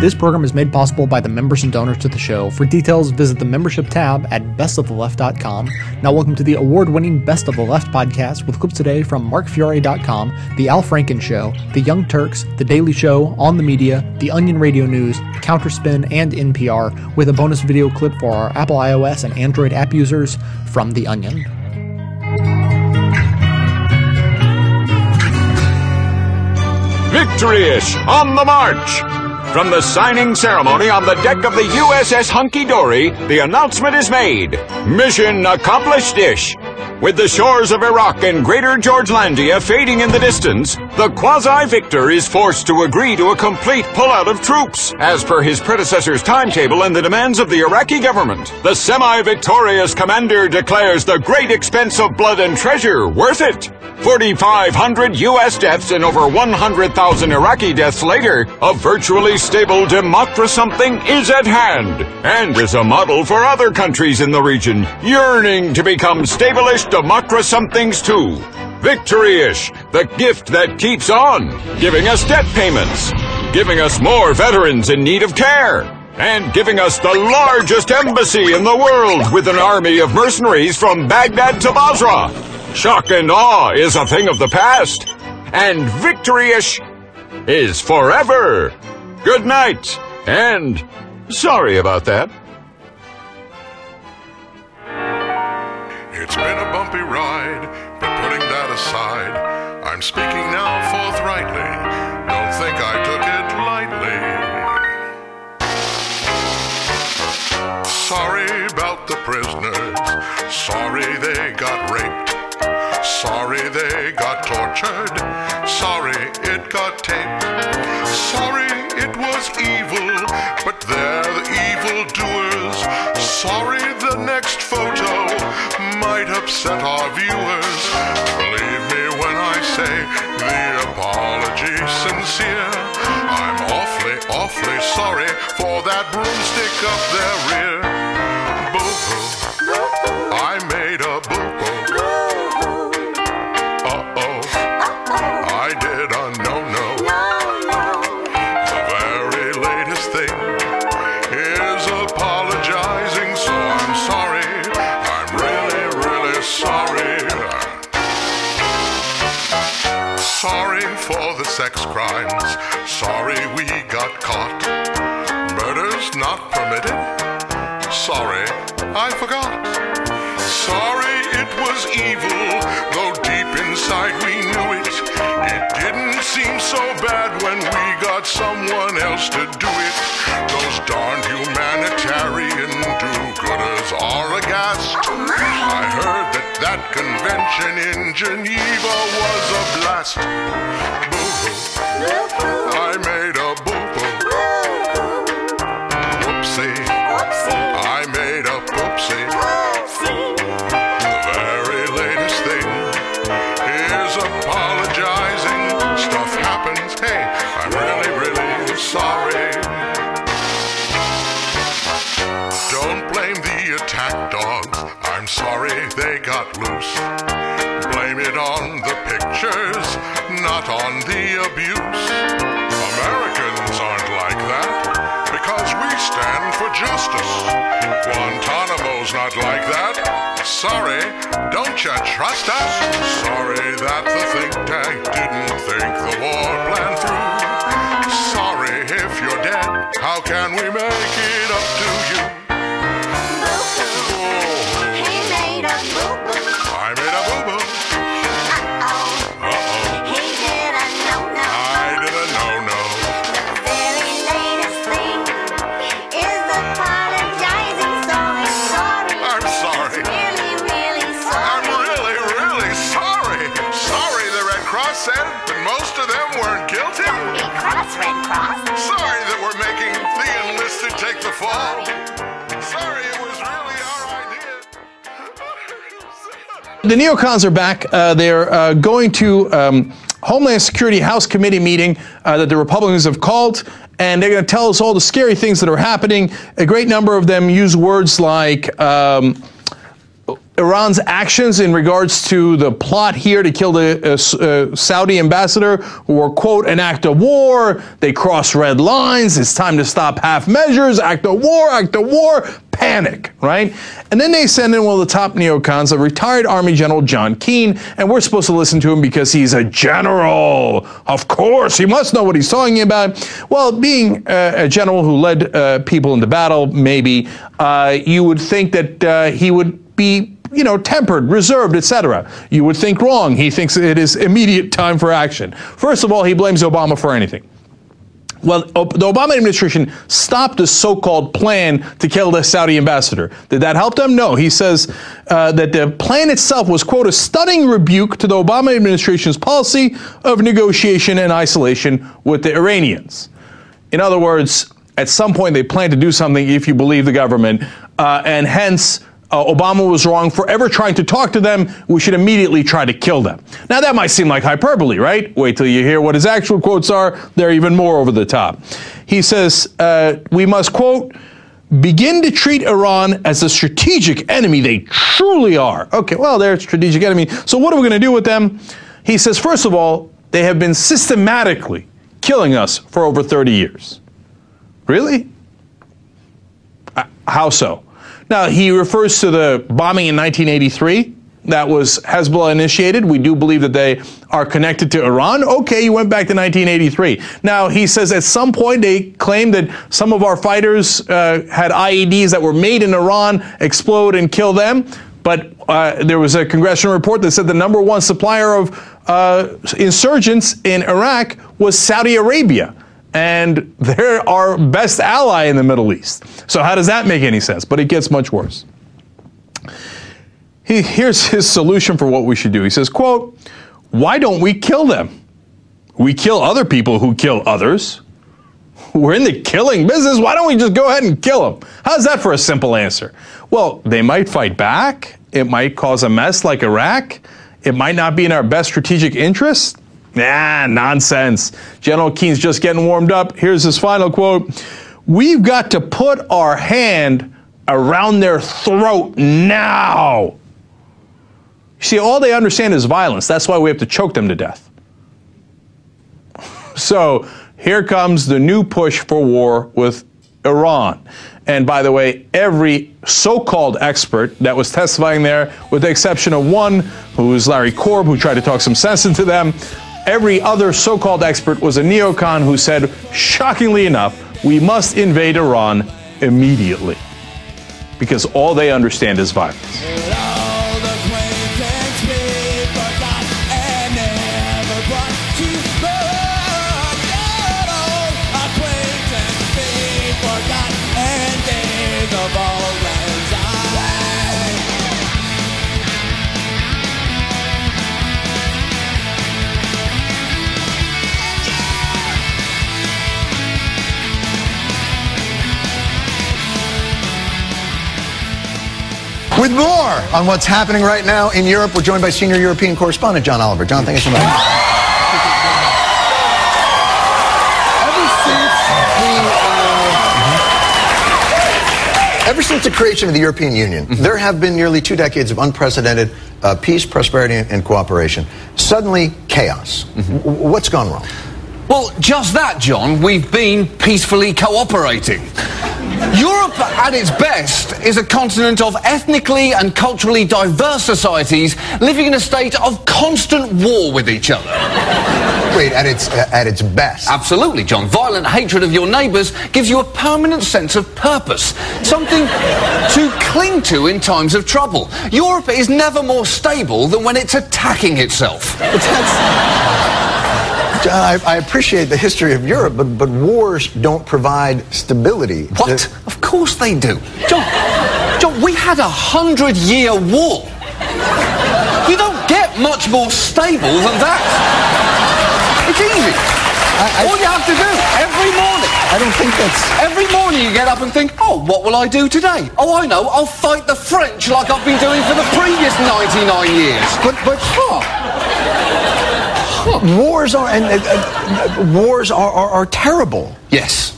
This program is made possible by the members and donors to the show. For details, visit the membership tab at bestoftheleft.com. Now, welcome to the award winning Best of the Left podcast with clips today from markfiore.com, The Al Franken Show, The Young Turks, The Daily Show, On the Media, The Onion Radio News, Counterspin, and NPR, with a bonus video clip for our Apple iOS and Android app users from The Onion. Victory-ish on the march. From the signing ceremony on the deck of the USS Hunky Dory, the announcement is made. Mission accomplished-ish. With the shores of Iraq and greater Georgelandia fading in the distance, the quasi-victor is forced to agree to a complete pullout of troops, as per his predecessor's timetable and the demands of the Iraqi government. The semi-victorious commander declares the great expense of blood and treasure worth it. 4,500 U.S. deaths and over 100,000 Iraqi deaths later, a virtually stable democracy-something is at hand, and is a model for other countries in the region, yearning to become stable-ish democracy-somethings too. Victory-ish, the gift that keeps on, giving us debt payments, giving us more veterans in need of care, and giving us the largest embassy in the world with an army of mercenaries from Baghdad to Basra. Shock and awe is a thing of the past, and victory-ish is forever. Good night, and sorry about that. It's been a bumpy ride, but putting that aside, I'm speaking now forthrightly. Don't think I took it lightly. Sorry about the prisoners. Sorry they got raped. Sorry they got tortured. Sorry upset our viewers. Believe me when I say the apology's sincere. I'm awfully, awfully sorry for that broomstick up their rear. Boo-hoo. I made a boo-boo. I forgot. Sorry it was evil, though deep inside we knew it. It didn't seem so bad when we got someone else to do it. Those darned humanitarian do-gooders are aghast. Oh, I heard that that convention in Geneva was a blast. Boo-hoo. I made Guantanamo's not like that. Sorry, don't you trust us? Sorry that the think tank didn't think the war plan through. Sorry if you're dead. How can we make it up to you? Sorry it was really our idea. The neocons are back. Uh, they're uh, going to um, Homeland Security House Committee meeting uh, that the Republicans have called, and they're going to tell us all the scary things that are happening. A great number of them use words like um, Iran's actions in regards to the plot here to kill the uh, uh, Saudi ambassador were, quote, an act of war. They cross red lines. It's time to stop half measures. Act of war, act of war panic, right? And then they send in one of the top neocons, a retired Army General John Keane, and we're supposed to listen to him because he's a general. Of course, he must know what he's talking about. Well, being uh, a general who led uh, people into battle, maybe, uh, you would think that he would be you know, tempered, reserved, etc. You would think wrong. He thinks it is immediate time for action. First of all, he blames Obama for anything. Well, the Obama administration stopped the so-called plan to kill the Saudi ambassador. Did that help them? No. He says uh, that the plan itself was, quote, a stunning rebuke to the Obama administration's policy of negotiation and isolation with the Iranians. In other words, at some point they plan to do something if you believe the government, uh, and hence uh, Obama was wrong for ever trying to talk to them. We should immediately try to kill them. Now, that might seem like hyperbole, right? Wait till you hear what his actual quotes are. They're even more over the top. He says, uh, We must, quote, begin to treat Iran as a strategic enemy they truly are. Okay, well, they're a strategic enemy. So, what are we going to do with them? He says, First of all, they have been systematically killing us for over 30 years. Really? Uh, how so? Now, he refers to the bombing in 1983 that was Hezbollah initiated. We do believe that they are connected to Iran. Okay, you went back to 1983. Now, he says at some point they claimed that some of our fighters uh, had IEDs that were made in Iran explode and kill them. But uh, there was a congressional report that said the number one supplier of uh, insurgents in Iraq was Saudi Arabia and they're our best ally in the Middle East. So, how does that make any sense? But it gets much worse. He, here's his solution for what we should do. He says, quote, why don't we kill them? We kill other people who kill others. We're in the killing business. Why don't we just go ahead and kill them? How's that for a simple answer? Well, they might fight back. It might cause a mess like Iraq. It might not be in our best strategic interest. Nah, nonsense. General Keane's just getting warmed up. Here's his final quote We've got to put our hand around their throat now. See, all they understand is violence. That's why we have to choke them to death. So here comes the new push for war with Iran. And by the way, every so called expert that was testifying there, with the exception of one, who was Larry Korb, who tried to talk some sense into them, Every other so called expert was a neocon who said, shockingly enough, we must invade Iran immediately. Because all they understand is violence. With more on what's happening right now in Europe, we're joined by senior European correspondent John Oliver. John, thank you so much. Ever since the creation of the European Union, mm-hmm. there have been nearly two decades of unprecedented uh, peace, prosperity, and cooperation. Suddenly, chaos. Mm-hmm. W- what's gone wrong? Well, just that, John. We've been peacefully cooperating. Europe, at its best, is a continent of ethnically and culturally diverse societies living in a state of constant war with each other. Wait, at its uh, at its best? Absolutely, John. Violent hatred of your neighbours gives you a permanent sense of purpose, something to cling to in times of trouble. Europe is never more stable than when it's attacking itself. That's. I, I, appreciate the history of Europe, but, but wars don't provide stability. What? The... Of course they do. John, John, we had a hundred-year war. You don't get much more stable than that. It's easy. I, I, All you have to do every morning. I don't think that's. Every morning you get up and think, oh, what will I do today? Oh, I know, I'll fight the French like I've been doing for the previous 99 years. But, but, huh? Wars are and uh, uh, wars are, are, are terrible. Yes.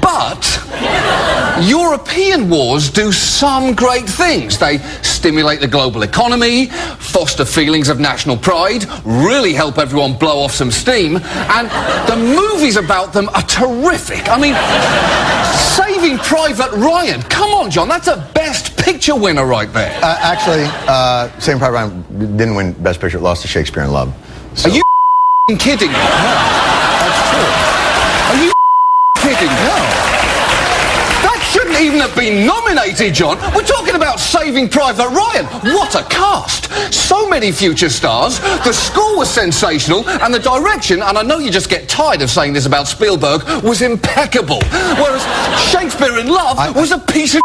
but European wars do some great things. They stimulate the global economy, foster feelings of national pride, really help everyone blow off some steam, and the movies about them are terrific. I mean, Saving Private Ryan. Come on, John, that's a best picture winner right there. Uh, actually, uh, Saving Private Ryan didn't win Best Picture. It lost to Shakespeare in Love. So- Are you kidding me? That's true. Are you kidding me? Even have been nominated, John. We're talking about Saving Private Ryan. What a cast! So many future stars. The score was sensational, and the direction, and I know you just get tired of saying this about Spielberg, was impeccable. Whereas Shakespeare in Love I- was a piece of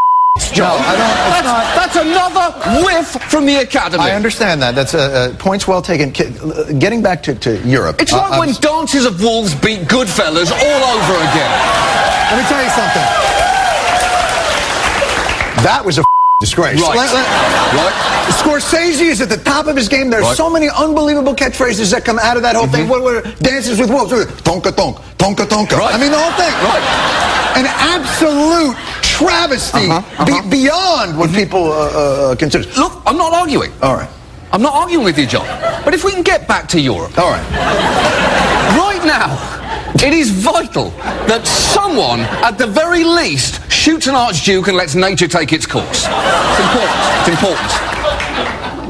John. No, I don't- it's that's, that's another whiff from the Academy. I understand that. That's uh, uh, points well taken. Uh, Getting back to, to Europe. It's uh, like I'm when Dances of Wolves beat Goodfellas all over again. Let me tell you something. That was a disgrace. Right. Let- let- Right? Scorsese is at the top of his game. There's Right. so many unbelievable catchphrases that come out of that whole thing. What were dances with wolves? Tonka tonk, tonka tonka. Right. I mean the whole thing. Right. An absolute travesty Uh-huh, uh-huh. beyond what people uh, uh, consider. Look, I'm not arguing. All right. I'm not arguing with you, John. But if we can get back to Europe, All right. right now, it is vital that someone, at the very least, shoots an archduke and lets nature take its course. It's important. It's important.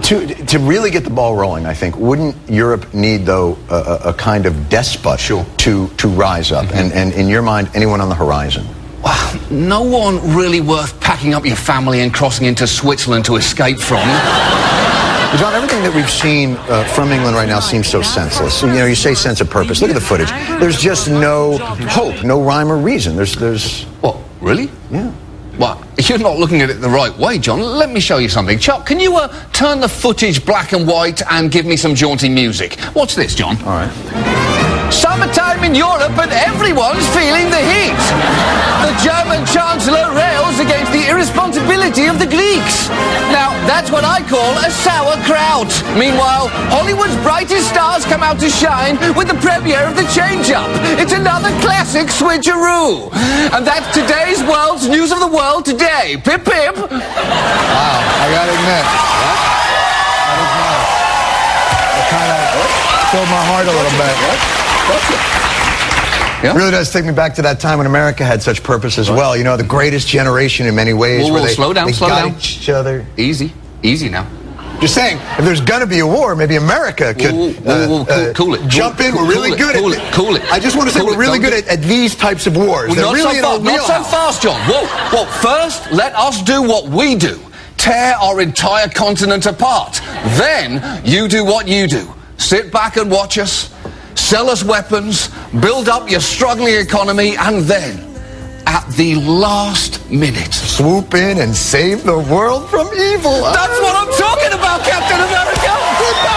To, to really get the ball rolling, I think, wouldn't Europe need, though, a, a, kind of despot to, to rise up? Mm-hmm. And, and in your mind, anyone on the horizon? Well, no one really worth packing up your family and crossing into Switzerland to escape from. John, everything that we've seen uh, from England right now seems so senseless. You know, you say sense of purpose. Look at the footage. There's just no hope, no rhyme or reason. There's, there's, What, really? yeah. Well, you're not looking at it the right way, John. Let me show you something. Chuck, can you uh, turn the footage black and white and give me some jaunty music? What's this, John? All right. Summertime in Europe and everyone's feeling the heat. The German Chancellor rails against the irresponsibility of the Greeks. Now, that's what I call a sauerkraut. Meanwhile, Hollywood's brightest stars come out to shine with the premiere of The Change Up. It's another classic switcheroo. And that's today's world's news of the world today. Pip pip. Wow, I gotta admit. That is nice. It kind of filled my heart a little bit. Yeah? Really does take me back to that time when America had such purpose as well. You know, the greatest generation in many ways. Whoa, where whoa, they, slow down, they slow got down. each other. Easy. Easy now. Just saying, if there's gonna be a war, maybe America could Whoa, whoa, whoa, uh, cool- uh, cool it. jump in. Cool- we're really cool it, good cool at it, cool it. I just want to say Cool we're really good at, at these types of wars. Well, They're not really so fast, not so fast, John. Whoa, whoa. First, let us do what we do. Tear our entire continent apart. Then, you do what you do. Sit back and watch us. Sell us weapons. Build up your struggling economy. And then, at the last minute... Swoop in and save the world from evil. That's what I'm talking about, Captain America!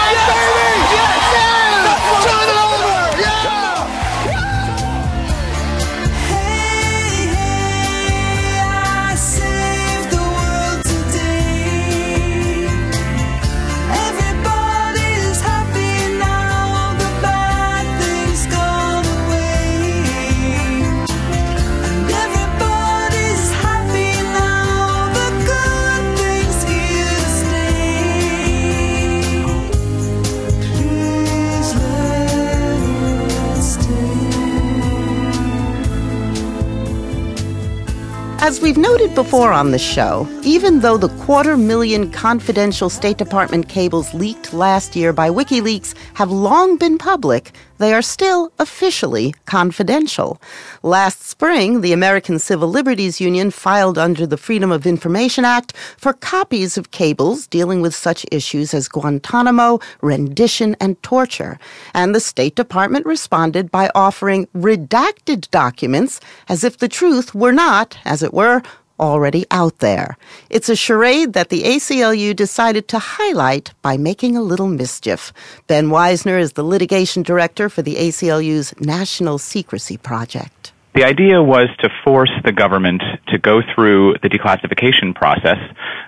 As we've noted before on the show, even though the quarter million confidential State Department cables leaked last year by WikiLeaks have long been public, they are still officially confidential. Last spring, the American Civil Liberties Union filed under the Freedom of Information Act for copies of cables dealing with such issues as Guantanamo, rendition, and torture. And the State Department responded by offering redacted documents as if the truth were not, as it were, already out there. It's a charade that the ACLU decided to highlight by making a little mischief. Ben Wizner is the litigation director for the ACLU's National Secrecy Project. The idea was to force the government to go through the declassification process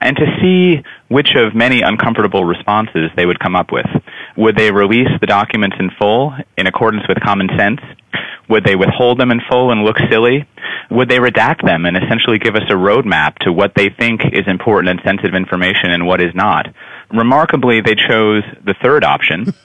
and to see which of many uncomfortable responses they would come up with. Would they release the documents in full in accordance with common sense? Would they withhold them in full and look silly? would they redact them and essentially give us a roadmap to what they think is important and sensitive information and what is not? Remarkably, they chose the third option.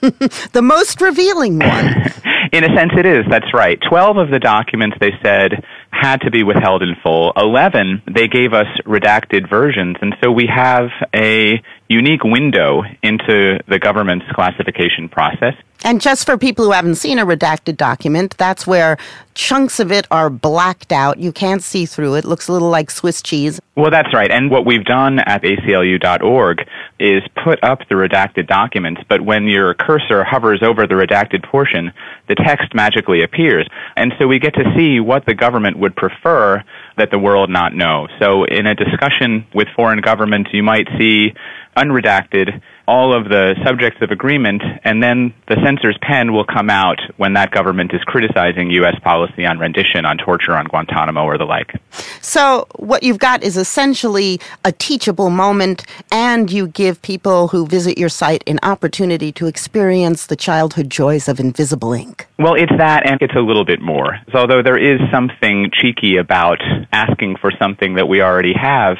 The most revealing one. In a sense, it is. That's right. Twelve of the documents they said had to be withheld in full. Eleven, they gave us redacted versions, and so we have a unique window into the government's classification process. And just for people who haven't seen a redacted document, that's where chunks of it are blacked out. You can't see through it. Looks a little like Swiss cheese. Well, that's right. And what we've done at ACLU.org is put up the redacted documents, but when your cursor hovers over the redacted portion, the text magically appears. And so we get to see what the government would prefer that the world not know. So in a discussion with foreign governments, you might see unredacted all of the subjects of agreement, and then the censor's pen will come out when that government is criticizing U.S. policy on rendition, on torture, on Guantanamo, or the like. So what you've got is essentially a teachable moment, and you give people who visit your site an opportunity to experience the childhood joys of invisible ink. Well, it's that, and it's a little bit more. So although there is something cheeky about asking for something that we already have,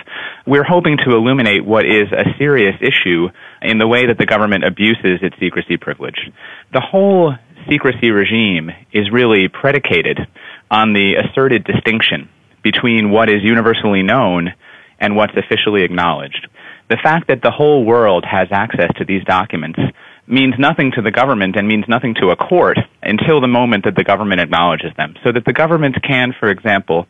we're hoping to illuminate what is a serious issue in the way that the government abuses its secrecy privilege. The whole secrecy regime is really predicated on the asserted distinction between what is universally known and what's officially acknowledged. The fact that the whole world has access to these documents means nothing to the government and means nothing to a court until the moment that the government acknowledges them. So that the government can, for example,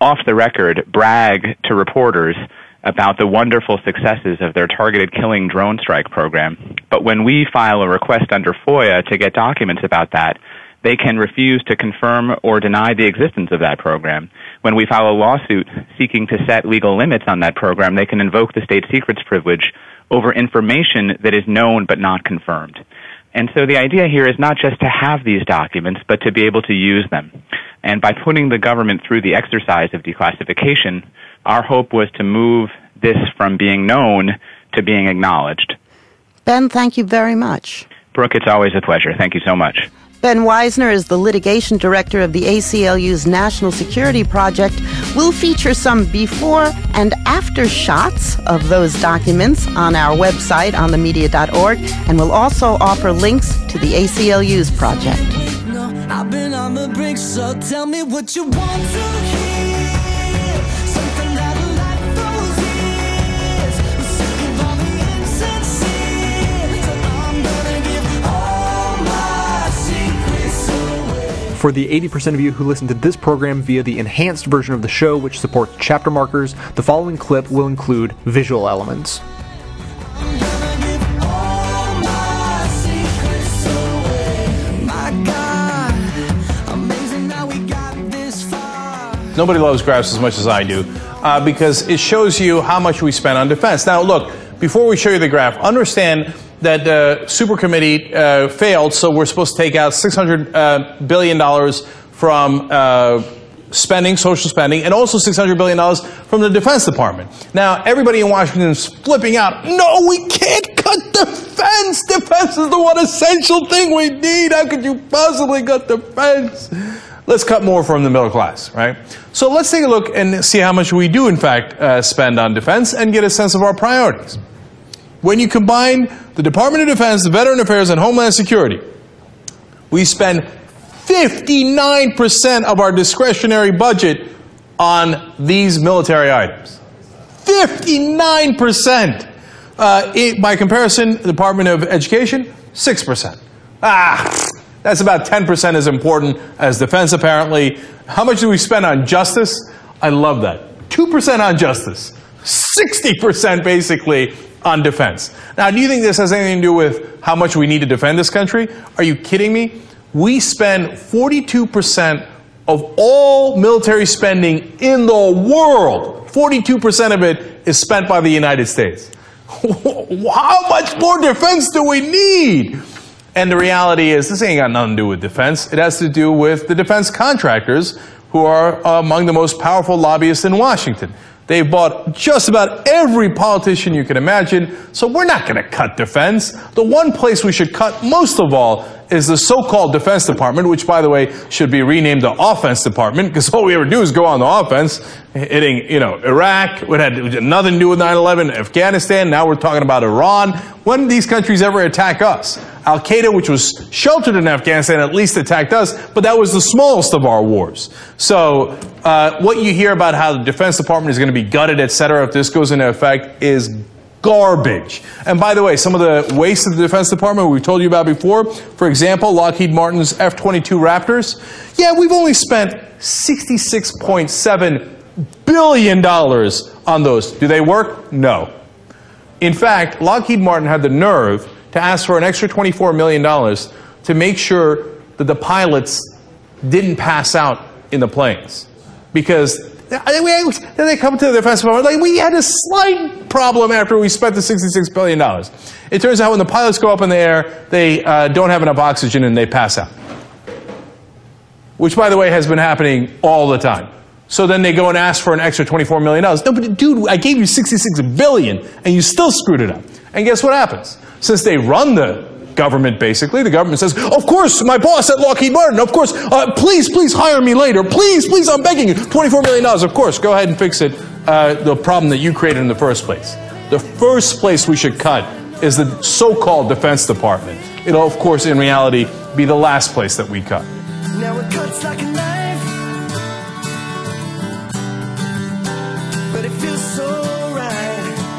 off the record, brag to reporters about the wonderful successes of their targeted killing drone strike program. But when we file a request under FOIA to get documents about that, they can refuse to confirm or deny the existence of that program. When we file a lawsuit seeking to set legal limits on that program, they can invoke the state secrets privilege over information that is known but not confirmed. And so the idea here is not just to have these documents, but to be able to use them. And by putting the government through the exercise of declassification, our hope was to move this from being known to being acknowledged. Ben, thank you very much. Brooke, it's always a pleasure. Thank you so much. Ben Wizner is the litigation director of the ACLU's National Security Project. We'll feature some before and after shots of those documents on our website on themedia.org, and we'll also offer links to the ACLU's project. No, For the 80% of you who listen to this program via the enhanced version of the show, which supports chapter markers, the following clip will include visual elements. Nobody loves graphs as much as I do uh, because it shows you how much we spend on defense. Now, look, before we show you the graph, understand that the super committee uh, failed, so we're supposed to take out $600 uh, billion from uh, spending, social spending, and also $600 billion from the Defense Department. Now, everybody in Washington is flipping out. No, we can't cut defense. Defense is the one essential thing we need. How could you possibly cut defense? let's cut more from the middle class, right? So let's take a look and see how much we do, in fact, uh, spend on defense and get a sense of our priorities. When you combine the Department of Defense, the Veteran Affairs, and Homeland Security, we spend 59% of our discretionary budget on these military items. 59%. Uh, it- by comparison, the Department of Education, 6%. Ah, that's about 10% as important as defense, apparently. How much do we spend on justice? I love that. 2% on justice, 60% basically on defense. Now, do you think this has anything to do with how much we need to defend this country? Are you kidding me? We spend 42% of all military spending in the world. 42% of it is spent by the United States. How much more defense do we need? And the reality is, this ain't got nothing to do with defense. It has to do with the defense contractors who are uh, among the most powerful lobbyists in Washington. They've bought just about every politician you can imagine, so we're not going to cut defense. The one place we should cut most of all is the so-called Defense Department, which, by the way, should be renamed the Offense Department, because all we ever do is go on the offense, hitting, you know, Iraq. It had nothing to do with 9/11. Afghanistan. Now we're talking about Iran. When did these countries ever attack us? Al Qaeda, which was sheltered in Afghanistan, at least attacked us, but that was the smallest of our wars. So, uh, what you hear about how the Defense Department is going to be gutted, et cetera, if this goes into effect, is garbage. And by the way, some of the waste of the Defense Department we've told you about before, for example, Lockheed Martin's F 22 Raptors. Yeah, we've only spent $66.7 billion on those. Do they work? No. In fact, Lockheed Martin had the nerve to ask for an extra $24 million to make sure that the pilots didn't pass out in the planes. Because then they come to the defense department like we had a slight problem after we spent the $66 billion. It turns out when the pilots go up in the air, they uh, don't have enough oxygen and they pass out. Which, by the way, has been happening all the time. So then they go and ask for an extra $24 million. No, but dude, I gave you 66 billion and you still screwed it up. And guess what happens? Since they run the government basically, the government says, of course, my boss at Lockheed Martin, of course, uh, please, please hire me later. Please, please, I'm begging you. $24 million, of course, go ahead and fix it, uh, the problem that you created in the first place. The first place we should cut is the so-called Defense Department. It'll, of course, in reality, be the last place that we cut.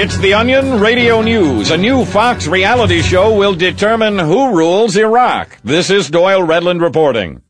It's the Onion Radio News. A new Fox reality show will determine who rules Iraq. This is Doyle Redland reporting.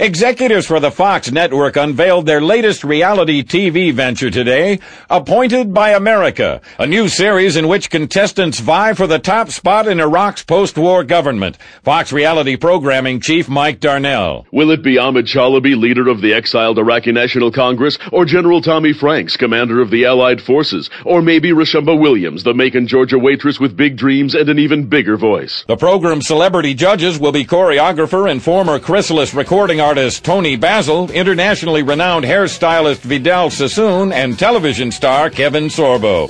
Executives for the Fox network unveiled their latest reality TV venture today, Appointed by America, a new series in which contestants vie for the top spot in Iraq's post-war government. Fox reality programming chief Mike Darnell. Will it be Ahmed Chalabi, leader of the exiled Iraqi National Congress, or General Tommy Franks, commander of the Allied forces, or maybe Rashamba Williams, the Macon, Georgia waitress with big dreams and an even bigger voice? The program's celebrity judges will be choreographer and former Chrysalis recording artist Toni Basil, internationally renowned hairstylist Vidal Sassoon, and television star Kevin Sorbo.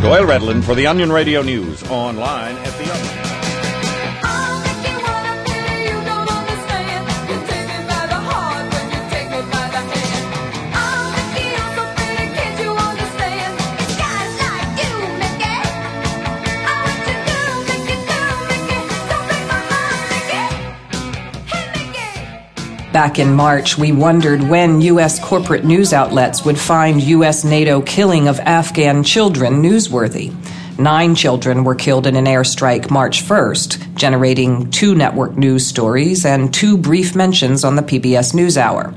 Doyle Redland for the Onion Radio News, online at the Onion. Back in March, we wondered when U.S. corporate news outlets would find U.S. NATO killing of Afghan children newsworthy. Nine children were killed in an airstrike March 1st, generating two network news stories and two brief mentions on the PBS NewsHour.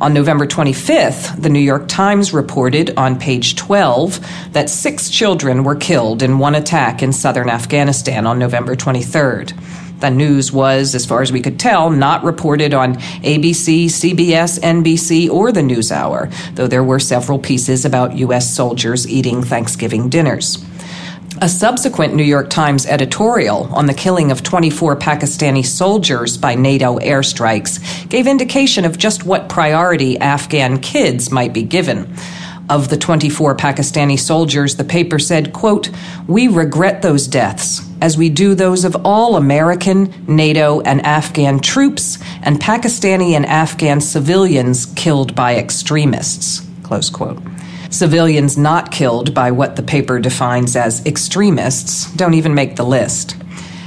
On November 25th, the New York Times reported on page 12 that six children were killed in one attack in southern Afghanistan on November 23rd. The news was, as far as we could tell, not reported on ABC, CBS, NBC, or the NewsHour, though there were several pieces about U.S. soldiers eating Thanksgiving dinners. A subsequent New York Times editorial on the killing of 24 Pakistani soldiers by NATO airstrikes gave indication of just what priority Afghan kids might be given. Of the 24 Pakistani soldiers, the paper said, quote, We regret those deaths, as we do those of all American, NATO, and Afghan troops and Pakistani and Afghan civilians killed by extremists, close quote. Civilians not killed by what the paper defines as extremists don't even make the list.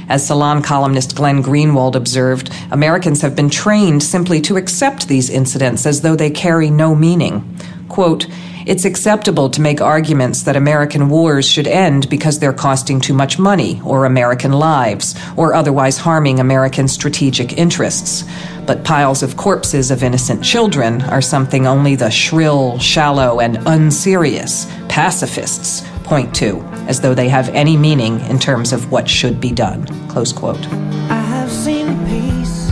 As Salon columnist Glenn Greenwald observed, Americans have been trained simply to accept these incidents as though they carry no meaning. Quote, It's acceptable to make arguments that American wars should end because they're costing too much money, or American lives, or otherwise harming American strategic interests. But piles of corpses of innocent children are something only the shrill, shallow, and unserious pacifists point to, as though they have any meaning in terms of what should be done. Close quote. I have seen peace.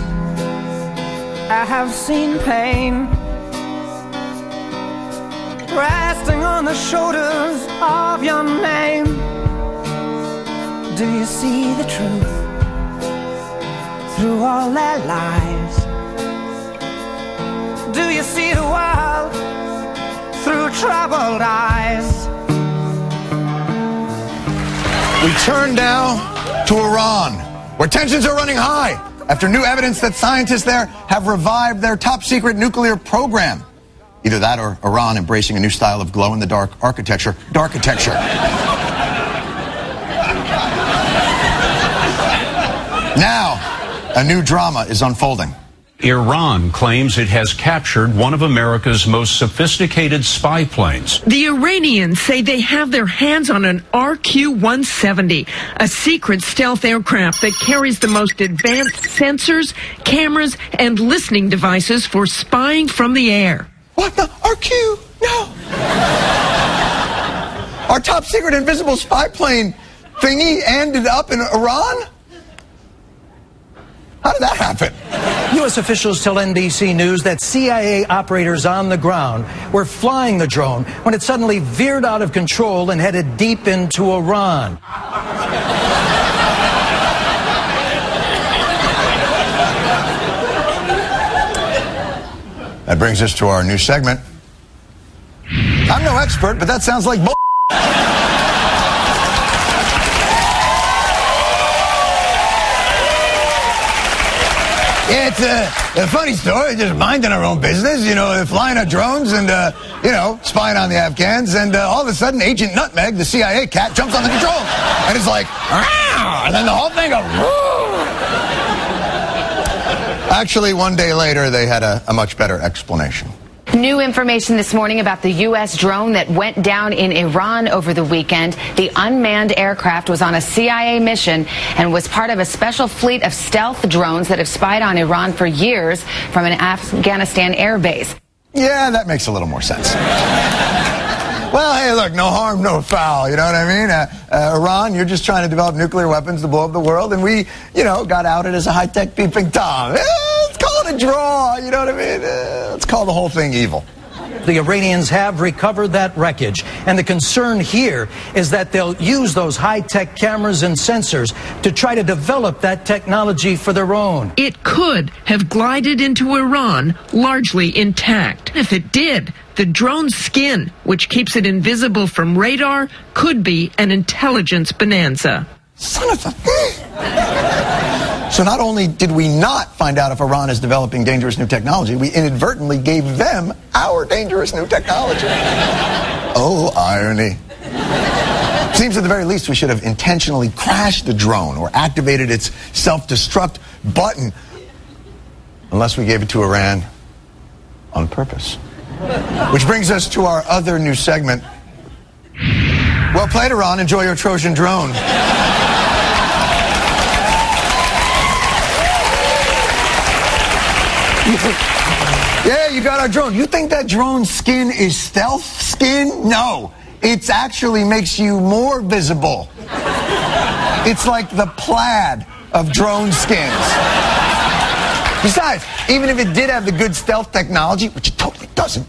I have seen pain. Resting on the shoulders of your name. Do you see the truth through all their lies? Do you see the world through troubled eyes? We turn now to Iran, where tensions are running high after new evidence that scientists there have revived their top secret nuclear program. Either that or Iran embracing a new style of glow in the dark architecture, darkitecture. now, a new drama is unfolding. Iran claims it has captured one of America's most sophisticated spy planes. The Iranians say they have their hands on an RQ 170, a secret stealth aircraft that carries the most advanced sensors, cameras, and listening devices for spying from the air. What the? RQ? No. Our top secret invisible spy plane thingy ended up in Iran? How did that happen? U.S. officials tell NBC News that CIA operators on the ground were flying the drone when it suddenly veered out of control and headed deep into Iran. That brings us to our new segment. I'm no expert, but that sounds like bull. It's a, a funny story. Just minding our own business, you know, flying our drones and, uh, you know, spying on the Afghans. And uh, all of a sudden, Agent Nutmeg, the CIA cat, jumps on the control. And it's like, and then the whole thing goes. Actually, one day later, they had a, a much better explanation. New information this morning about the U.S. drone that went down in Iran over the weekend. The unmanned aircraft was on a CIA mission and was part of a special fleet of stealth drones that have spied on Iran for years from an Afghanistan air base. Yeah, that makes a little more sense. Well, hey, look, no harm, no foul. You know what I mean? Uh, uh, Iran, you're just trying to develop nuclear weapons to blow up the world, and we, you know, got outed as a high-tech peeping tom. Eh, let's call it a draw. You know what I mean? Uh, let's call the whole thing evil. The Iranians have recovered that wreckage, and the concern here is that they'll use those high tech cameras and sensors to try to develop that technology for their own. It could have glided into Iran largely intact. If it did, the drone's skin, which keeps it invisible from radar, could be an intelligence bonanza. Son of a. So not only did we not find out if Iran is developing dangerous new technology, we inadvertently gave them our dangerous new technology. Oh, irony. Seems at the very least we should have intentionally crashed the drone or activated its self-destruct button. Unless we gave it to Iran on purpose. Which brings us to our other new segment. Well played, Iran. Enjoy your Trojan drone. yeah, you got our drone. You think that drone skin is stealth skin? No. It actually makes you more visible. It's like the plaid of drone skins. Besides, even if it did have the good stealth technology, which it totally doesn't,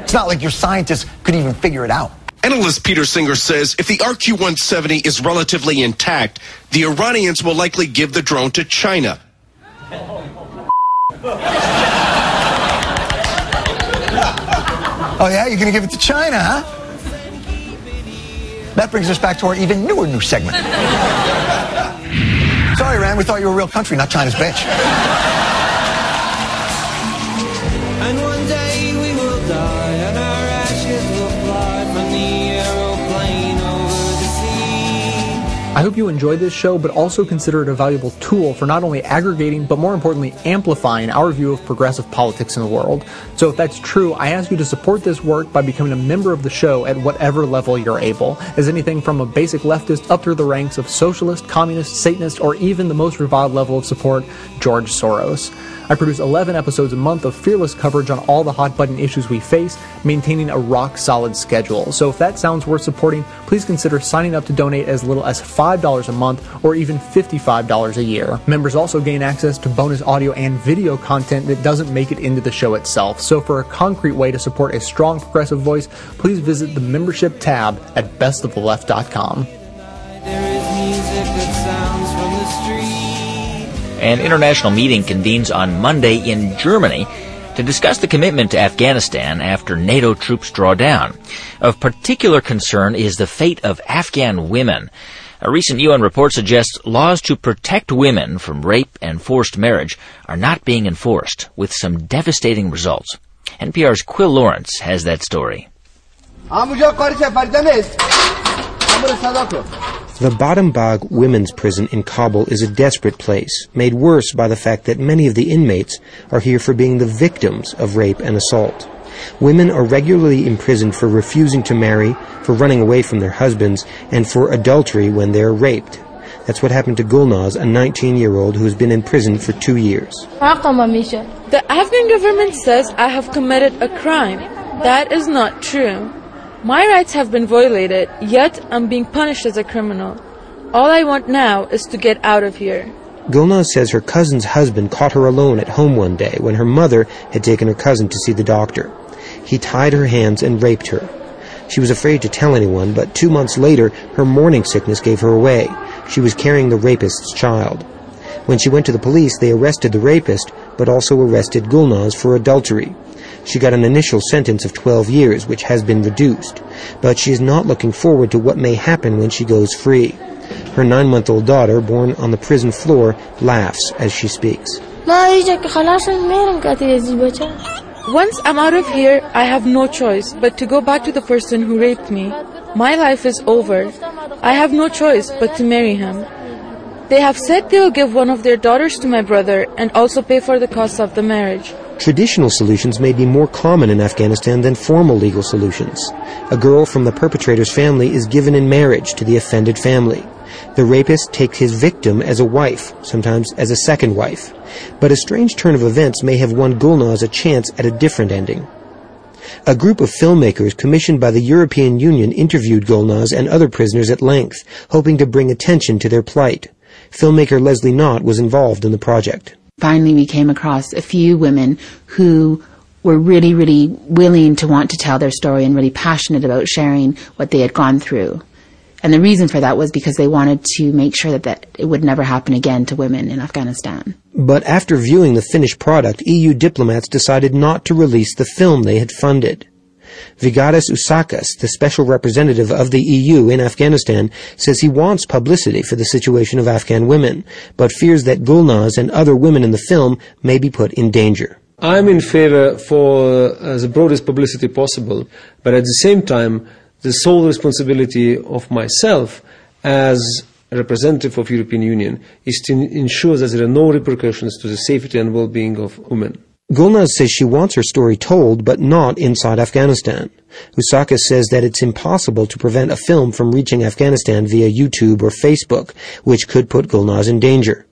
it's not like your scientists could even figure it out. Analyst Peter Singer says if the RQ 170 is relatively intact, the Iranians will likely give the drone to China. Oh, yeah? You're going to give it to China, huh? That brings us back to our even newer new segment. Sorry, Iran, we thought you were a real country, not China's bitch. I hope you enjoyed this show, but also consider it a valuable tool for not only aggregating, but more importantly, amplifying our view of progressive politics in the world. So if that's true, I ask you to support this work by becoming a member of the show at whatever level you're able, as anything from a basic leftist up through the ranks of socialist, communist, Satanist, or even the most reviled level of support, George Soros. I produce 11 episodes a month of fearless coverage on all the hot button issues we face, maintaining a rock solid schedule. So if that sounds worth supporting, please consider signing up to donate as little as $5 a month or even $55 a year. Members also gain access to bonus audio and video content that doesn't make it into the show itself. So for a concrete way to support a strong progressive voice, please visit the membership tab at bestoftheleft.com. An international meeting convenes on Monday in Germany to discuss the commitment to Afghanistan after NATO troops draw down. Of particular concern is the fate of Afghan women. A recent UN report suggests laws to protect women from rape and forced marriage are not being enforced, with some devastating results. NPR's Quil Lawrence has that story. The Badam Bagh Women's Prison in Kabul is a desperate place, made worse by the fact that many of the inmates are here for being the victims of rape and assault. Women are regularly imprisoned for refusing to marry, for running away from their husbands, and for adultery when they are raped. That's what happened to Gulnaz, a 19-year-old who has been in prison for two years. The Afghan government says I have committed a crime. That is not true. My rights have been violated, yet I'm being punished as a criminal. All I want now is to get out of here. Gulnaz says her cousin's husband caught her alone at home one day when her mother had taken her cousin to see the doctor. He tied her hands and raped her. She was afraid to tell anyone, but two months later, her morning sickness gave her away. She was carrying the rapist's child. When she went to the police, they arrested the rapist, but also arrested Gulnaz for adultery. She got an initial sentence of 12 years, which has been reduced, but she is not looking forward to what may happen when she goes free. Her nine-month-old daughter, born on the prison floor, laughs as she speaks. Once I'm out of here, I have no choice but to go back to the person who raped me. My life is over. I have no choice but to marry him. They have said they'll give one of their daughters to my brother and also pay for the cost of the marriage. Traditional solutions may be more common in Afghanistan than formal legal solutions. A girl from the perpetrator's family is given in marriage to the offended family. The rapist takes his victim as a wife, sometimes as a second wife. But a strange turn of events may have won Gulnaz a chance at a different ending. A group of filmmakers commissioned by the European Union interviewed Gulnaz and other prisoners at length, hoping to bring attention to their plight. Filmmaker Leslie Knott was involved in the project. Finally we came across a few women who were really, really willing to want to tell their story and really passionate about sharing what they had gone through. And the reason for that was because they wanted to make sure that, that it would never happen again to women in Afghanistan. But after viewing the finished product, EU diplomats decided not to release the film they had funded. Vygaudas Usackas, the special representative of the EU in Afghanistan, says he wants publicity for the situation of Afghan women, but fears that Gulnaz and other women in the film may be put in danger. I'm in favor for uh, the broadest publicity possible, but at the same time, the sole responsibility of myself as a representative of European Union is to ensure that there are no repercussions to the safety and well-being of women. Gulnaz says she wants her story told, but not inside Afghanistan. Usackas says that it's impossible to prevent a film from reaching Afghanistan via YouTube or Facebook, which could put Gulnaz in danger.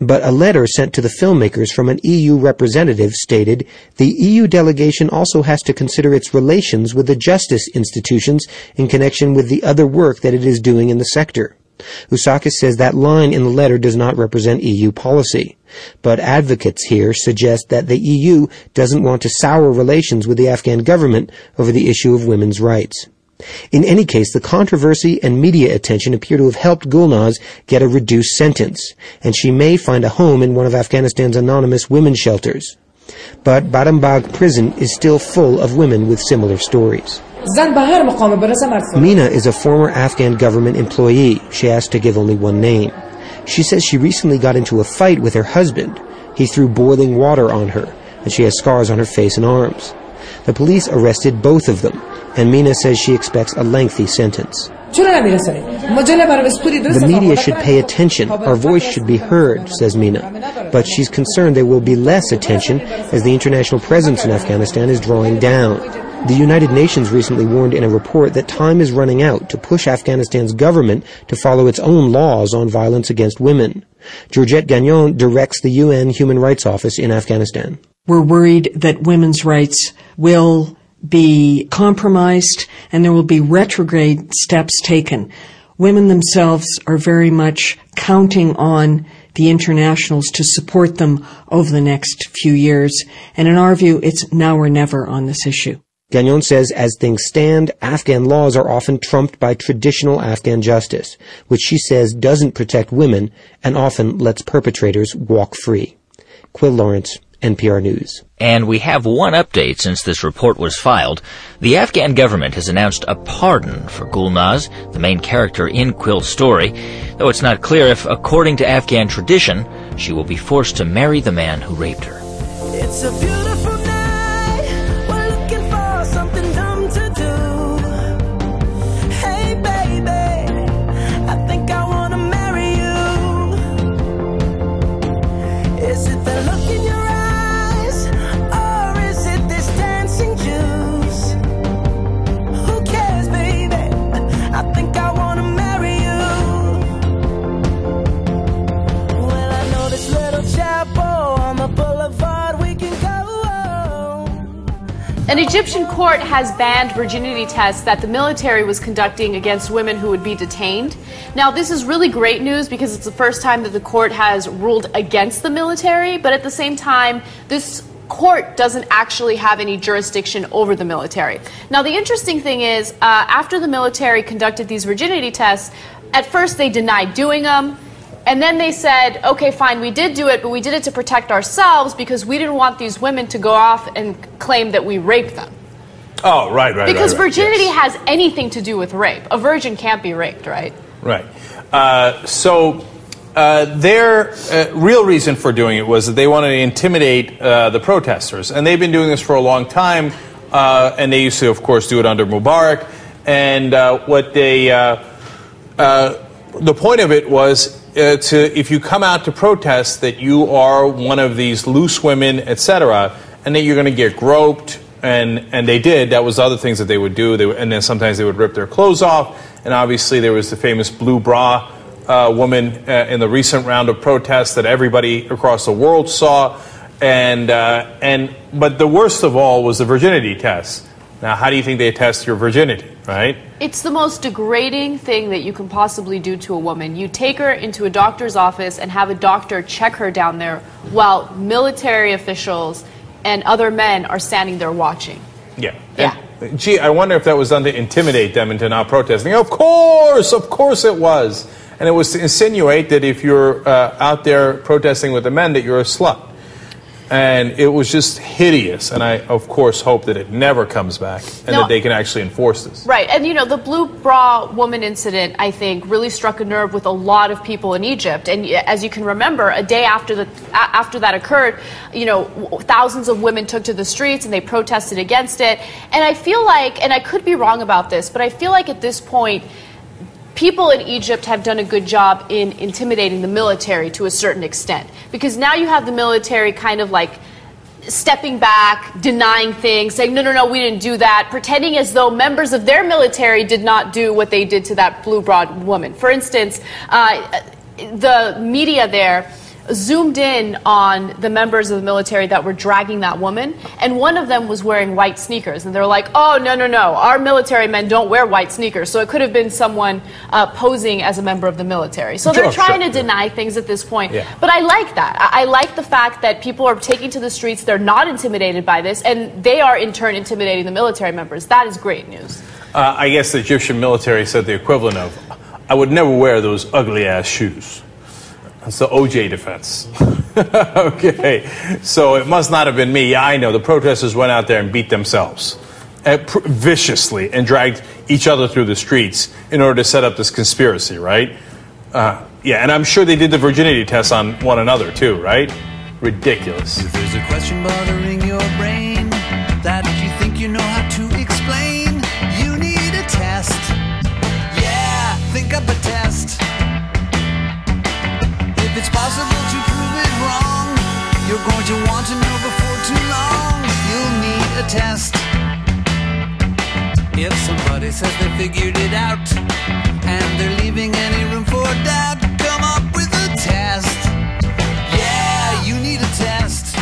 But a letter sent to the filmmakers from an EU representative stated, the EU delegation also has to consider its relations with the justice institutions in connection with the other work that it is doing in the sector. Usackas says that line in the letter does not represent EU policy. But advocates here suggest that the EU doesn't want to sour relations with the Afghan government over the issue of women's rights. In any case, the controversy and media attention appear to have helped Gulnaz get a reduced sentence, and she may find a home in one of Afghanistan's anonymous women's shelters. But Badam Bagh prison is still full of women with similar stories. Mina is a former Afghan government employee. She asked to give only one name. She says she recently got into a fight with her husband. He threw boiling water on her, and she has scars on her face and arms. The police arrested both of them, and Mina says she expects a lengthy sentence. The media should pay attention. Our voice should be heard, says Mina. But she's concerned there will be less attention as the international presence in Afghanistan is drawing down. The United Nations recently warned in a report that time is running out to push Afghanistan's government to follow its own laws on violence against women. Georgette Gagnon directs the UN Human Rights Office in Afghanistan. We're worried that women's rights will be compromised and there will be retrograde steps taken. Women themselves are very much counting on the internationals to support them over the next few years. And in our view, it's now or never on this issue. Gagnon says as things stand, Afghan laws are often trumped by traditional Afghan justice, which she says doesn't protect women and often lets perpetrators walk free. Quil Lawrence, NPR News. And we have one update since this report was filed. The Afghan government has announced a pardon for Gulnaz, the main character in Quil's story, though it's not clear if, according to Afghan tradition, she will be forced to marry the man who raped her. An Egyptian court has banned virginity tests that the military was conducting against women who would be detained. Now, this is really great news because it's the first time that the court has ruled against the military, but at the same time, this court doesn't actually have any jurisdiction over the military. Now, the interesting thing is, uh, after the military conducted these virginity tests, at first they denied doing them. And then they said, okay, fine, we did do it, but we did it to protect ourselves because we didn't want these women to go off and claim that we raped them. Oh, right, right, Because right, right. virginity has anything to do with rape. A virgin can't be raped, right? Right. Uh, so uh, their uh, real reason for doing it was that they wanted to intimidate uh, the protesters, and they've been doing this for a long time. Uh, and they used to, of course, do it under Mubarak. And uh, what they, uh, uh, the point of it was uh, to, if you come out to protest, that you are one of these loose women, etc., and that you're going to get groped. And, and they did. That was other things that they would do. They, and then sometimes they would rip their clothes off. And obviously, there was the famous blue bra uh, woman uh, in the recent round of protests that everybody across the world saw. And, uh, and, but the worst of all was the virginity test. Now, how do you think they test your virginity, right? It's the most degrading thing that you can possibly do to a woman. You take her into a doctor's office and have a doctor check her down there while military officials and other men are standing there watching. Yeah. Yeah. gee, I wonder if that was done to intimidate them into not protesting. Of course, of course it was. And it was to insinuate that if you're uh, out there protesting with the men, that you're a slut. And it was just hideous. And I, of course, hope that it never comes back and No. that they can actually enforce this. Right, and you know, the blue bra woman incident, I think, really struck a nerve with a lot of people in Egypt. And as you can remember, a day after, the, after that occurred, you know, thousands of women took to the streets and they protested against it. And I feel like, and I could be wrong about this, but I feel like at this point, people in Egypt have done a good job in intimidating the military to a certain extent. Because now you have the military kind of like stepping back, denying things, saying, no, no, no, we didn't do that, pretending as though members of their military did not do what they did to that blue broad woman. For instance, uh, the media there zoomed in on the members of the military that were dragging that woman, and one of them was wearing white sneakers. And they're like, oh, no, no, no, our military men don't wear white sneakers. So it could have been someone uh, posing as a member of the military. So they're trying sure, to deny things at this point. Yeah. But I like that. I, I like the fact that people are taking to the streets, they're not intimidated by this, and they are in turn intimidating the military members. That is great news. Uh, I guess the Egyptian military said the equivalent of, I would never wear those ugly ass shoes. That's the OJ defense. okay, so it must not have been me. Yeah, I know. The protesters went out there and beat themselves pr- viciously and dragged each other through the streets in order to set up this conspiracy, right? Uh, yeah, and I'm sure they did the virginity test on one another too, right? Ridiculous. There's a question bothering your brain test. If somebody says they figured it out and they're leaving any room for doubt, come up with a test. Yeah, you need a test.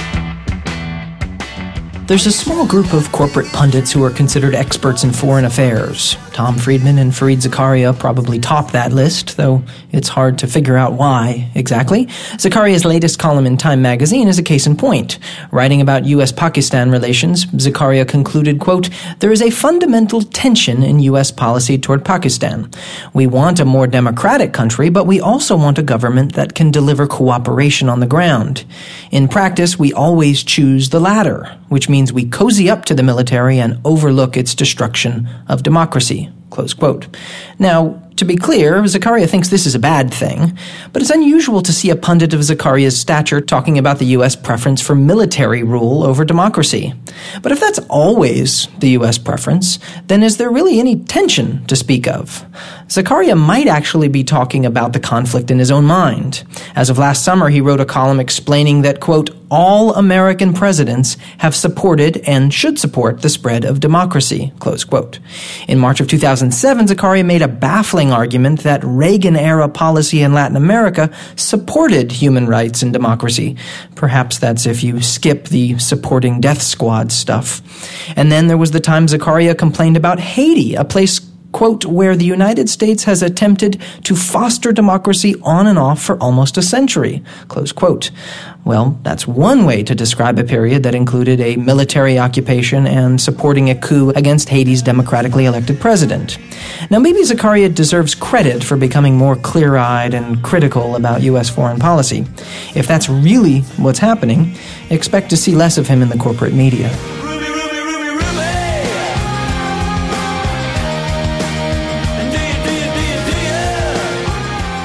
There's a small group of corporate pundits who are considered experts in foreign affairs. Tom Friedman and Fareed Zakaria probably top that list, though it's hard to figure out why exactly. Zakaria's latest column in Time magazine is a case in point. Writing about U.S.-Pakistan relations, Zakaria concluded, quote, There is a fundamental tension in U.S. policy toward Pakistan. We want a more democratic country, but we also want a government that can deliver cooperation on the ground. In practice, we always choose the latter, which means we cozy up to the military and overlook its destruction of democracy be. Close quote. Now, to be clear, Zakaria thinks this is a bad thing, but it's unusual to see a pundit of Zakaria's stature talking about the U.S. preference for military rule over democracy. But if that's always the U.S. preference, then is there really any tension to speak of? Zakaria might actually be talking about the conflict in his own mind. As of last summer, he wrote a column explaining that, quote, all American presidents have supported and should support the spread of democracy, close quote. In March of 2007, Zakaria made a baffling argument that Reagan era policy in Latin America supported human rights and democracy. Perhaps that's if you skip the supporting death squad stuff. And then there was the time Zakaria complained about Haiti, a place quote, where the United States has attempted to foster democracy on and off for almost a century, close quote. Well, that's one way to describe a period that included a military occupation and supporting a coup against Haiti's democratically elected president. Now, maybe Zakaria deserves credit for becoming more clear eyed and critical about U.S. foreign policy. If that's really what's happening, expect to see less of him in the corporate media.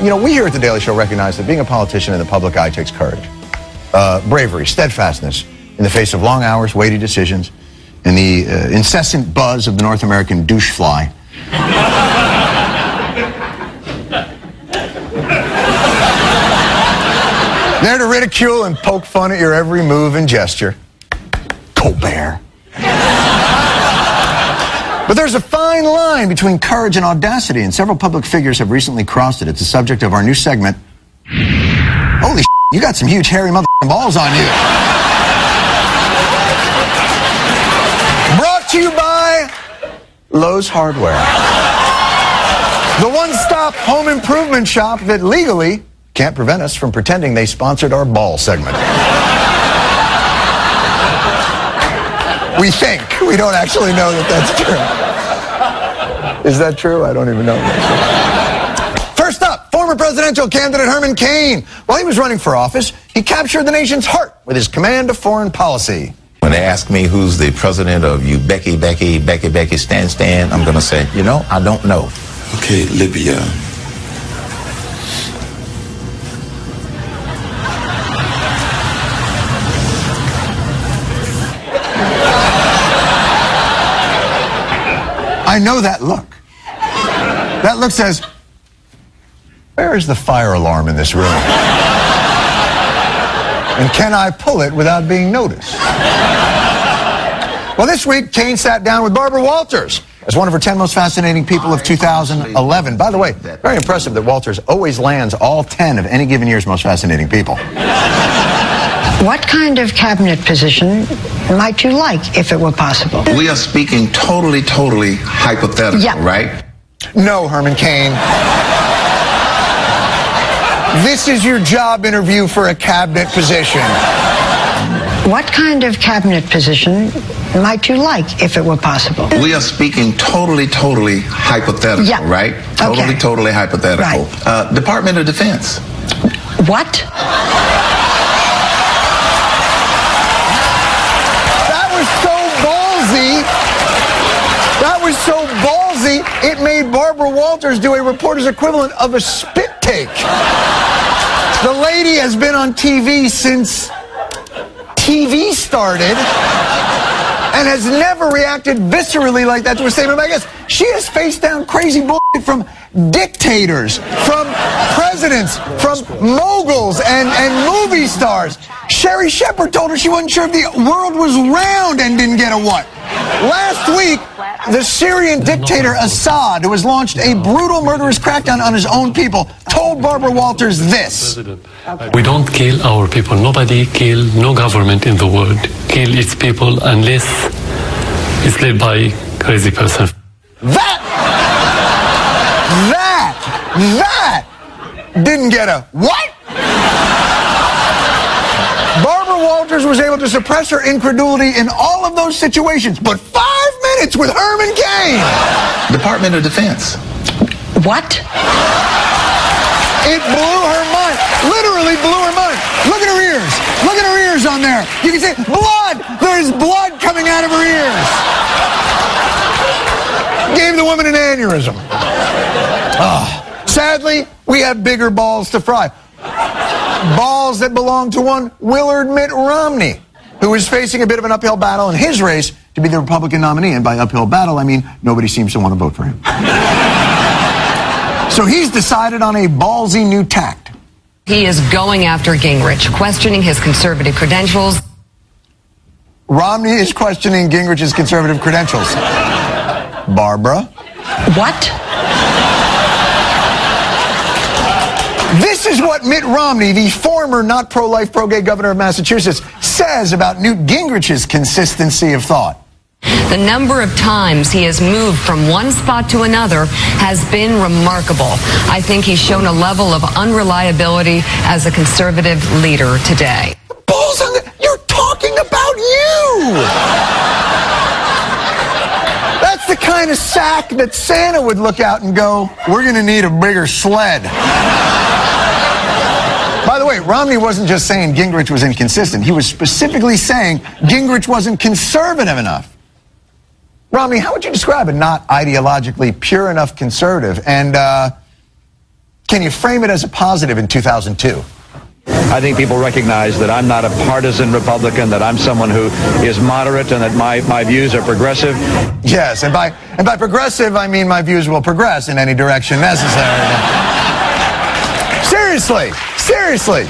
You know, we here at The Daily Show recognize that being a politician in the public eye takes courage, uh, bravery, steadfastness in the face of long hours, weighty decisions, and the uh, incessant buzz of the North American douche fly. there to ridicule and poke fun at your every move and gesture. Colbert. But there's a fine line between courage and audacity, and several public figures have recently crossed it. It's the subject of our new segment. Holy you got some huge hairy mother balls on you. Brought to you by Lowe's Hardware. The one-stop home improvement shop that legally can't prevent us from pretending they sponsored our ball segment. We think. We don't actually know that that's true. Is that true? I don't even know. First up, former presidential candidate Herman Cain. While he was running for office, he captured the nation's heart with his command of foreign policy. When they ask me who's the president of you, Becky, Becky, Becky, Becky, Stan, Stan, I'm going to say, you know, I don't know. Okay, Libya. I know that look. That look says, where is the fire alarm in this room? And can I pull it without being noticed? Well, this week, Cain sat down with Barbara Walters as one of her 10 most fascinating people of 2011. By the way, very impressive that Walters always lands all 10 of any given year's most fascinating people. What kind of cabinet position might you like if it were possible? We are speaking totally, totally hypothetical, Yeah. right? No, Herman Cain. This is your job interview for a cabinet position. What kind of cabinet position might you like if it were possible? We are speaking totally, totally hypothetical, Yeah. right? Totally, Okay. totally hypothetical. Right. Uh, Department of Defense. What? Ballsy. That was so ballsy, it made Barbara Walters do a reporter's equivalent of a spit take. The lady has been on TV since TV started and has never reacted viscerally like that to a statement like this. She has faced down crazy bullshit from dictators, from presidents, from moguls and, and movie stars. Sherri Shepherd told her she wasn't sure if the world was round and didn't get a what. Last week, the Syrian dictator Assad, who has launched a brutal murderous crackdown on his own people, told Barbara Walters this. We don't kill our people. Nobody kill, no government in the world kill its people unless it's led by crazy person. That, that, that didn't get a what? Barbara Walters was able to suppress her incredulity in all of those situations, but five minutes with Herman Cain. Department of Defense. What? It blew her mind. Literally blew her mind. Look at her ears. Look at her ears on there. You can see blood. There's blood coming out of her ears. Gave the woman an aneurysm. Ah. Sadly, we have bigger balls to fry. Balls that belong to one Willard Mitt Romney, who is facing a bit of an uphill battle in his race to be the Republican nominee. And by uphill battle, I mean nobody seems to want to vote for him. So he's decided on a ballsy new tact. He is going after Gingrich, questioning his conservative credentials. Romney is questioning Gingrich's conservative credentials. Barbara? What? This is what Mitt Romney, the former not pro life, pro gay governor of Massachusetts, says about Newt Gingrich's consistency of thought. The number of times he has moved from one spot to another has been remarkable. I think he's shown a level of unreliability as a conservative leader today. Balls on the. You're talking about you! Kind of sack that Santa would look out and go, We're going to need a bigger sled. By the way, Romney wasn't just saying Gingrich was inconsistent, he was specifically saying Gingrich wasn't conservative enough. Romney, how would you describe a not ideologically pure enough conservative? And uh, can you frame it as a positive in 2002? I think people recognize that I'm not a partisan Republican, that I'm someone who is moderate and that my, my views are progressive. Yes, and by and by progressive, I mean my views will progress in any direction necessary. seriously, seriously.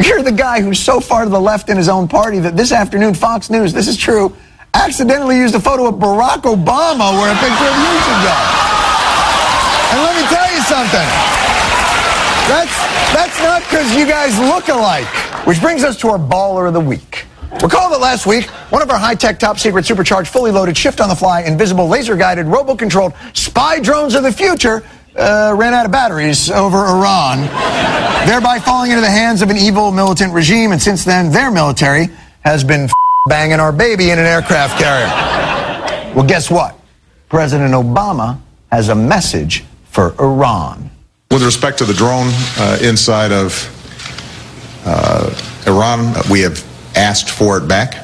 You're the guy who's so far to the left in his own party that this afternoon Fox News, this is true, accidentally used a photo of Barack Obama where a picture of you should go. And let me tell you something. That's that's not because you guys look alike. Which brings us to our baller of the week. Recall that last week, one of our high-tech, top-secret, supercharged, fully loaded, shift-on-the-fly, invisible, laser-guided, robo-controlled spy drones of the future uh, ran out of batteries over Iran, thereby falling into the hands of an evil militant regime. And since then, their military has been banging our baby in an aircraft carrier. Well, guess what? President Obama has a message for Iran. With respect to the drone uh, inside of uh, Iran, we have asked for it back.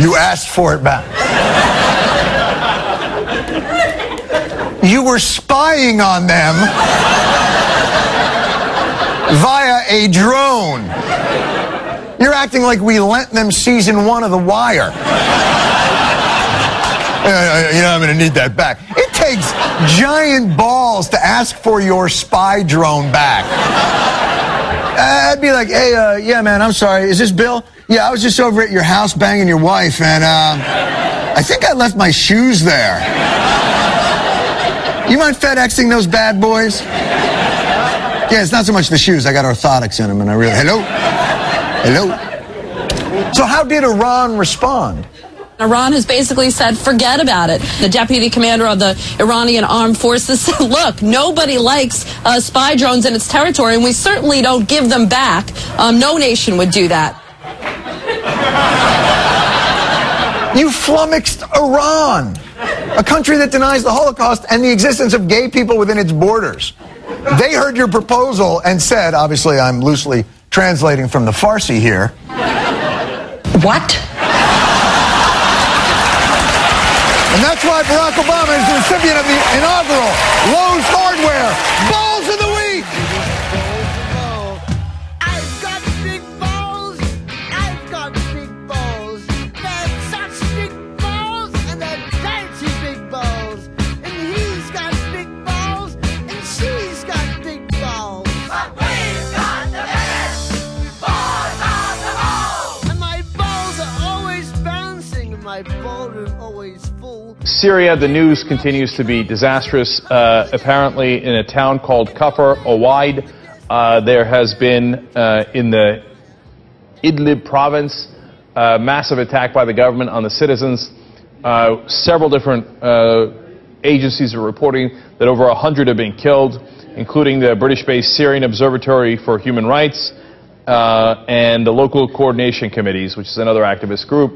You asked for it back. You were spying on them via a drone. You're acting like we lent them season one of The Wire. Uh, you know, I'm going to need that back. It takes giant balls to ask for your spy drone back. Uh, I'd be like, hey, uh, yeah, man, I'm sorry. Is this Bill? Yeah, I was just over at your house banging your wife, and uh, I think I left my shoes there. You mind FedExing those bad boys? Yeah, it's not so much the shoes. I got orthotics in them, and I really. Hello? Hello. So how did Iran respond? Iran has basically said, forget about it. The deputy commander of the Iranian armed forces said, look, nobody likes uh, spy drones in its territory, and we certainly don't give them back. Um, no nation would do that. You flummoxed Iran, a country that denies the Holocaust and the existence of gay people within its borders. They heard your proposal and said, obviously, I'm loosely translating from the Farsi here. What? And that's why Barack Obama is the recipient of the inaugural Lowe's Hardware Balls Syria, the news continues to be disastrous. Uh, apparently, in a town called Kafr Owaid, uh, there has been uh, in the Idlib province a massive attack by the government on the citizens. Uh, several different uh, agencies are reporting that over 100 have been killed, including the British-based Syrian Observatory for Human Rights uh, and the local coordination committees, which is another activist group.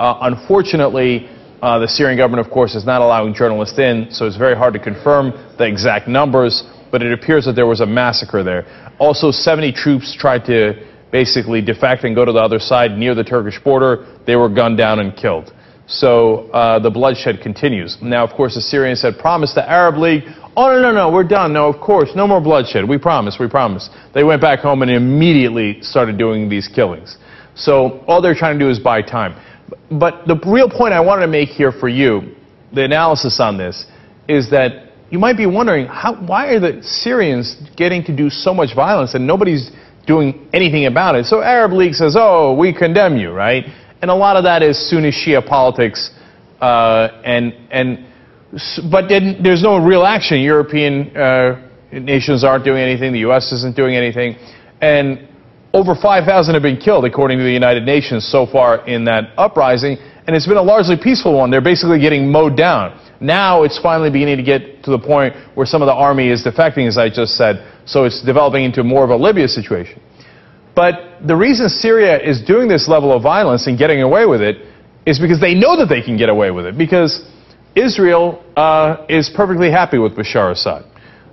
Uh, unfortunately, uh, the Syrian government, of course, is not allowing journalists in, so it's very hard to confirm the exact numbers, but it appears that there was a massacre there. Also, 70 troops tried to basically defect and go to the other side near the Turkish border. They were gunned down and killed. So uh, the bloodshed continues. Now, of course, the Syrians had promised the Arab League, oh, no, no, no, we're done. No, of course, no more bloodshed. We promise, we promise. They went back home and immediately started doing these killings. So all they're trying to do is buy time. But the real point I wanted to make here for you, the analysis on this, is that you might be wondering, how, why are the Syrians getting to do so much violence and nobody's doing anything about it? So Arab League says, oh, we condemn you, right? And a lot of that is Sunni Shia politics, uh, and, and, but then there's no real action. European uh, nations aren't doing anything, the U.S. isn't doing anything, and over 5,000 have been killed, according to the United Nations, so far in that uprising, and it's been a largely peaceful one. They're basically getting mowed down. Now it's finally beginning to get to the point where some of the army is defecting, as I just said, so it's developing into more of a Libya situation. But the reason Syria is doing this level of violence and getting away with it is because they know that they can get away with it. Because Israel uh, is perfectly happy with Bashar Assad.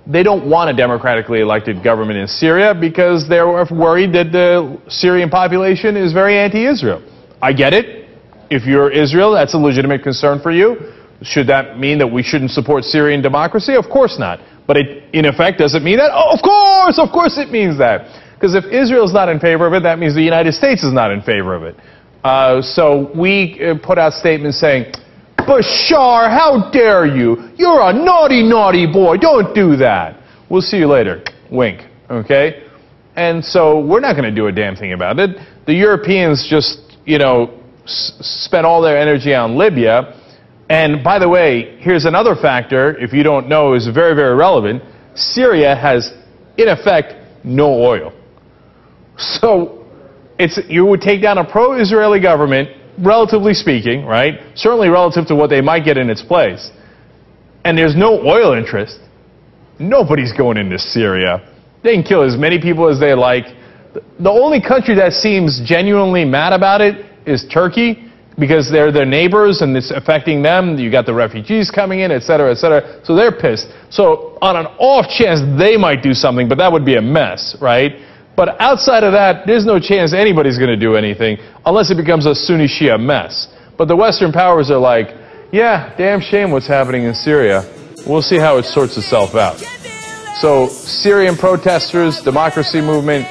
They don't want a democratically elected government in Syria because they're worried that the Syrian population is very anti-Israel. I get it. If you're Israel, that's a legitimate concern for you. Should that mean that we shouldn't support Syrian democracy? Of course not. But it, in effect, does it mean that? Oh, of course, of course it means that. Because if Israel's not in favor of it, that means the United States is not in favor of it. Uh, so we uh, put out statements saying, Bashar, how dare you? You're a naughty, naughty boy. Don't do that. We'll see you later. Wink. Okay? And so we're not going to do a damn thing about it. The Europeans just, you know, s- spent all their energy on Libya. And by the way, here's another factor, if you don't know, is very, very relevant. Syria has, in effect, no oil. So it's, you would take down a pro-Israeli government, relatively speaking, right? Certainly relative to what they might get in its place. And there's no oil interest. Nobody's going into Syria. They can kill as many people as they like. The only country that seems genuinely mad about it is Turkey because they're their neighbors and it's affecting them. You got the refugees coming in, et cetera, et cetera. So they're pissed. So on an off chance they might do something, but that would be a mess, right? But outside of that, there's no chance anybody's going to do anything unless it becomes a Sunni Shia mess. But the Western powers are like, yeah, damn shame what's happening in Syria. We'll see how it sorts itself out. So, Syrian protesters, democracy movement,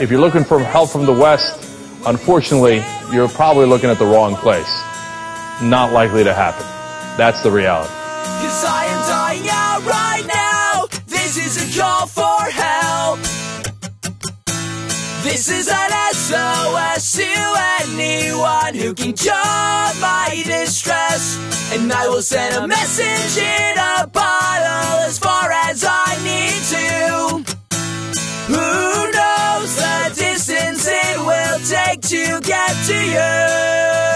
if you're looking for help from the West, unfortunately, you're probably looking at the wrong place. Not likely to happen. That's the reality. Cause This is an SOS to anyone who can cure my distress. And I will send a message in a bottle as far as I need to. Who knows the distance it will take? to get to you.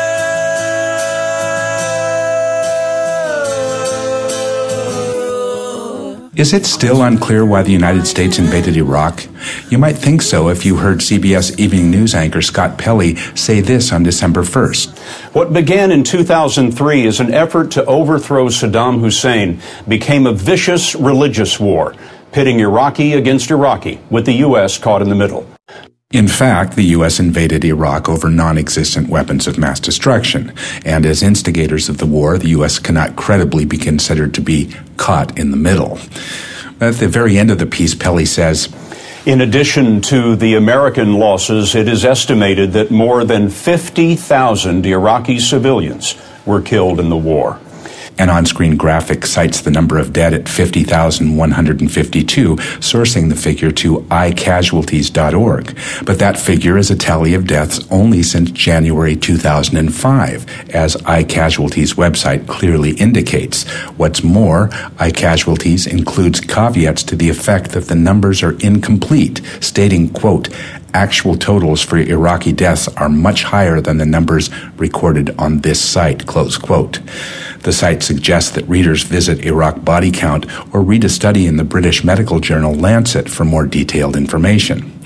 Is it still unclear why the United States invaded Iraq? You might think so if you heard CBS Evening News anchor Scott Pelley say this on December 1st. What began in 2003 as an effort to overthrow Saddam Hussein became a vicious religious war, pitting Iraqi against Iraqi, with the U.S. caught in the middle. In fact, the U.S. invaded Iraq over non existent weapons of mass destruction, and as instigators of the war, the U.S. cannot credibly be considered to be caught in the middle. At the very end of the piece, Pelley says, In addition to the American losses, it is estimated that more than 50,000 Iraqi civilians were killed in the war. An on screen graphic cites the number of dead at 50,152, sourcing the figure to icasualties.org. But that figure is a tally of deaths only since January 2005, as iCasualties' website clearly indicates. What's more, iCasualties includes caveats to the effect that the numbers are incomplete, stating, quote, actual totals for Iraqi deaths are much higher than the numbers recorded on this site, close quote. The site suggests that readers visit Iraq Body Count or read a study in the British medical journal Lancet for more detailed information.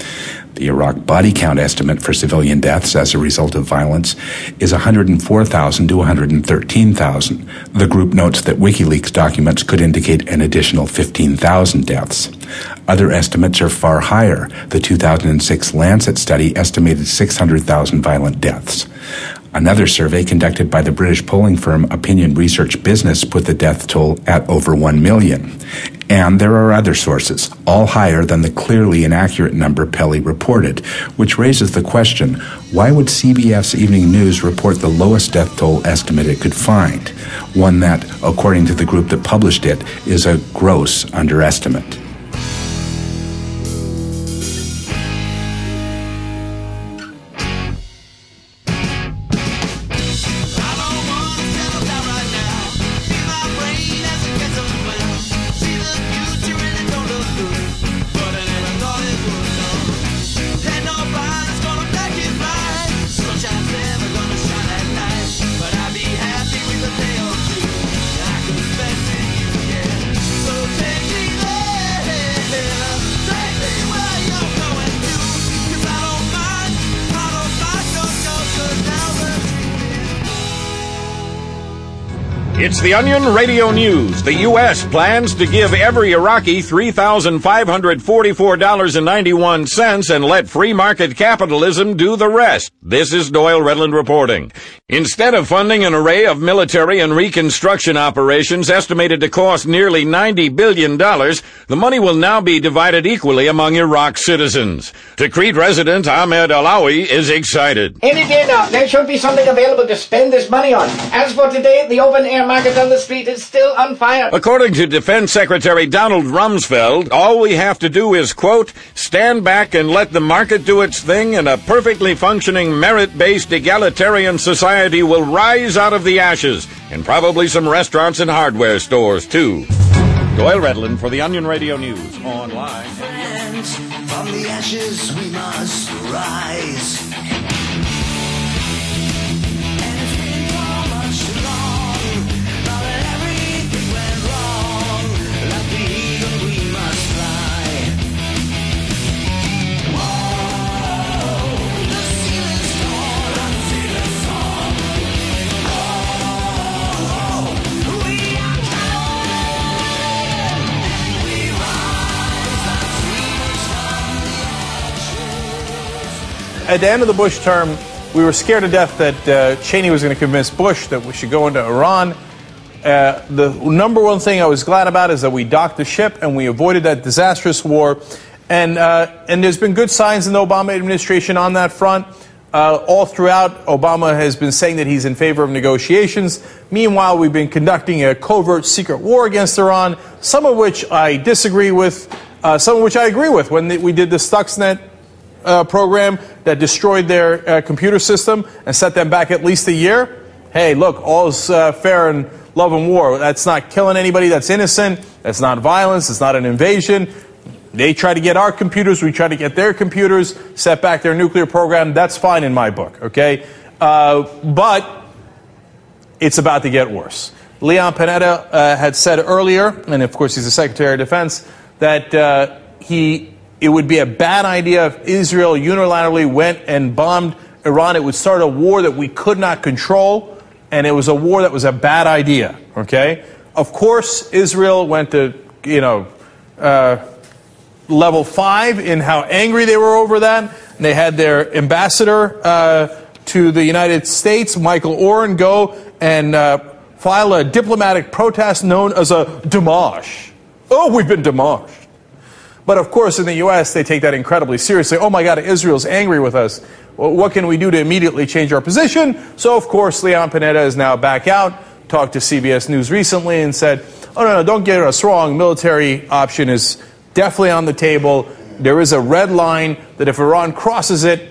The Iraq body count estimate for civilian deaths as a result of violence is 104,000 to 113,000. The group notes that WikiLeaks documents could indicate an additional 15,000 deaths. Other estimates are far higher. The 2006 Lancet study estimated 600,000 violent deaths. Another survey conducted by the British polling firm Opinion Research Business put the death toll at over 1 million. And there are other sources, all higher than the clearly inaccurate number Pelley reported, which raises the question why would CBS Evening News report the lowest death toll estimate it could find? One that, according to the group that published it, is a gross underestimate. The Onion Radio News. The U.S. plans to give every Iraqi $3,544.91 and let free market capitalism do the rest. This is Doyle Redland reporting. Instead of funding an array of military and reconstruction operations estimated to cost nearly $90 billion, the money will now be divided equally among Iraq citizens. Tikrit resident Ahmed Alawi is excited. Any day now, there should be something available to spend this money on. As for today, the open air market on the street is still on fire. According to Defense Secretary Donald Rumsfeld, all we have to do is, quote, stand back and let the market do its thing, and a perfectly functioning merit based egalitarian society will rise out of the ashes, and probably some restaurants and hardware stores, too. Doyle Redland for the Onion Radio News online. From the ashes we must rise. At the end of the Bush term, we were scared to death that uh, Cheney was going to convince Bush that we should go into Iran. Uh, the number one thing I was glad about is that we docked the ship and we avoided that disastrous war. And, uh, and there's been good signs in the Obama administration on that front. Uh, all throughout, Obama has been saying that he's in favor of negotiations. Meanwhile, we've been conducting a covert secret war against Iran, some of which I disagree with, uh, some of which I agree with. When we did the Stuxnet uh, program that destroyed their uh, computer system and set them back at least a year. Hey, look, all's uh, fair in love and war. That's not killing anybody that's innocent. That's not violence. It's not an invasion. They try to get our computers, we try to get their computers, set back their nuclear program. That's fine in my book, okay? Uh, but it's about to get worse. Leon Panetta uh, had said earlier, and of course he's the Secretary of Defense, that uh, he it would be a bad idea if Israel unilaterally went and bombed Iran. It would start a war that we could not control, and it was a war that was a bad idea. Okay, of course Israel went to you know. Uh, level five in how angry they were over that. And they had their ambassador uh, to the United States, Michael Oren, go and uh, file a diplomatic protest known as a demarche. Oh, we've been demarched. But of course, in the U.S., they take that incredibly seriously. Oh my God, Israel's angry with us. What can we do to immediately change our position? So, of course, Leon Panetta is now back out, talked to CBS News recently and said, oh, no, no, don't get us wrong. Military option is definitely on the table. There is a red line that if Iran crosses it,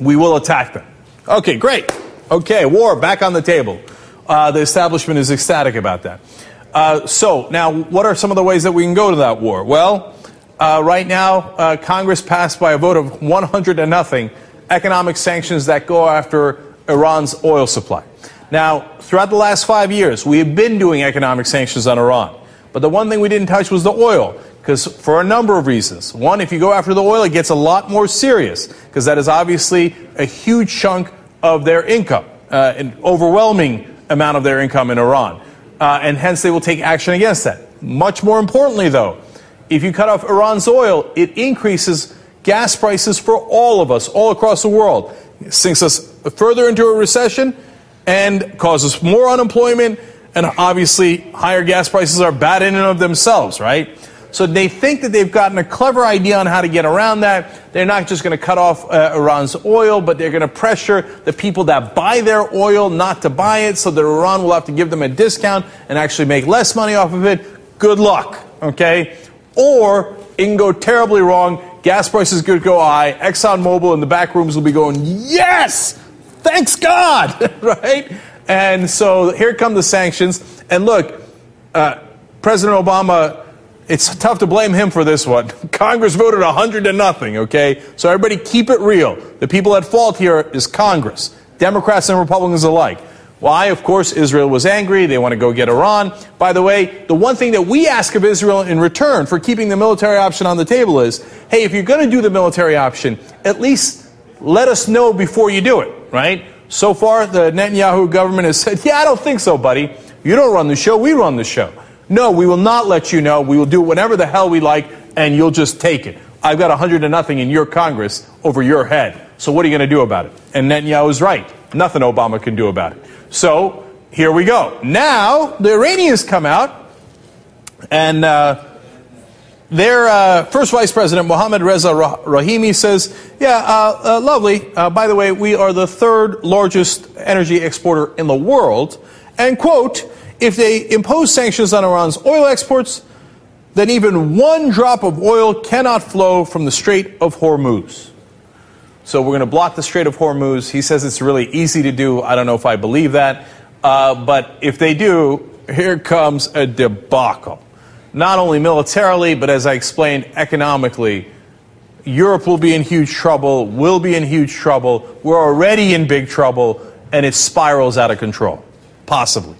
we will attack them. Okay, great. Okay, war back on the table. Uh, the establishment is ecstatic about that. Uh, so, now, what are some of the ways that we can go to that war? Well, uh, right now, uh, Congress passed by a vote of 100 to nothing economic sanctions that go after Iran's oil supply. Now, throughout the last five years, we have been doing economic sanctions on Iran. But the one thing we didn't touch was the oil, because for a number of reasons. One, if you go after the oil, it gets a lot more serious, because that is obviously a huge chunk of their income, uh, an overwhelming amount of their income in Iran. Uh, and hence they will take action against that. Much more importantly, though, if you cut off Iran's oil, it increases gas prices for all of us, all across the world. It sinks us further into a recession and causes more unemployment. And obviously, higher gas prices are bad in and of themselves, right? So they think that they've gotten a clever idea on how to get around that. They're not just going to cut off uh, Iran's oil, but they're going to pressure the people that buy their oil not to buy it so that Iran will have to give them a discount and actually make less money off of it. Good luck, okay? Or it can go terribly wrong. Gas prices could go high. ExxonMobil in the back rooms will be going, yes, thanks God, right? And so here come the sanctions. And look, uh, President Obama, it's tough to blame him for this one. Congress voted 100 to nothing, okay? So everybody keep it real. The people at fault here is Congress, Democrats and Republicans alike. Why? Of course, Israel was angry. They want to go get Iran. By the way, the one thing that we ask of Israel in return for keeping the military option on the table is hey, if you're going to do the military option, at least let us know before you do it, right? So far, the Netanyahu government has said, yeah, I don't think so, buddy. You don't run the show, we run the show. No, we will not let you know. We will do whatever the hell we like, and you'll just take it. I've got 100 to nothing in your Congress over your head. So what are you going to do about it? And Netanyahu is right. Nothing Obama can do about it. So here we go. Now the Iranians come out, and uh, their uh, first vice president, Mohammad Reza Rahimi, says, Yeah, uh, uh, lovely. Uh, by the way, we are the third largest energy exporter in the world. And, quote, if they impose sanctions on Iran's oil exports, then even one drop of oil cannot flow from the Strait of Hormuz. So we're going to block the Strait of Hormuz. He says it's really easy to do. I don't know if I believe that. Uh, but if they do, here comes a debacle. Not only militarily, but as I explained, economically. Europe will be in huge trouble, will be in huge trouble. We're already in big trouble, and it spirals out of control. Possibly.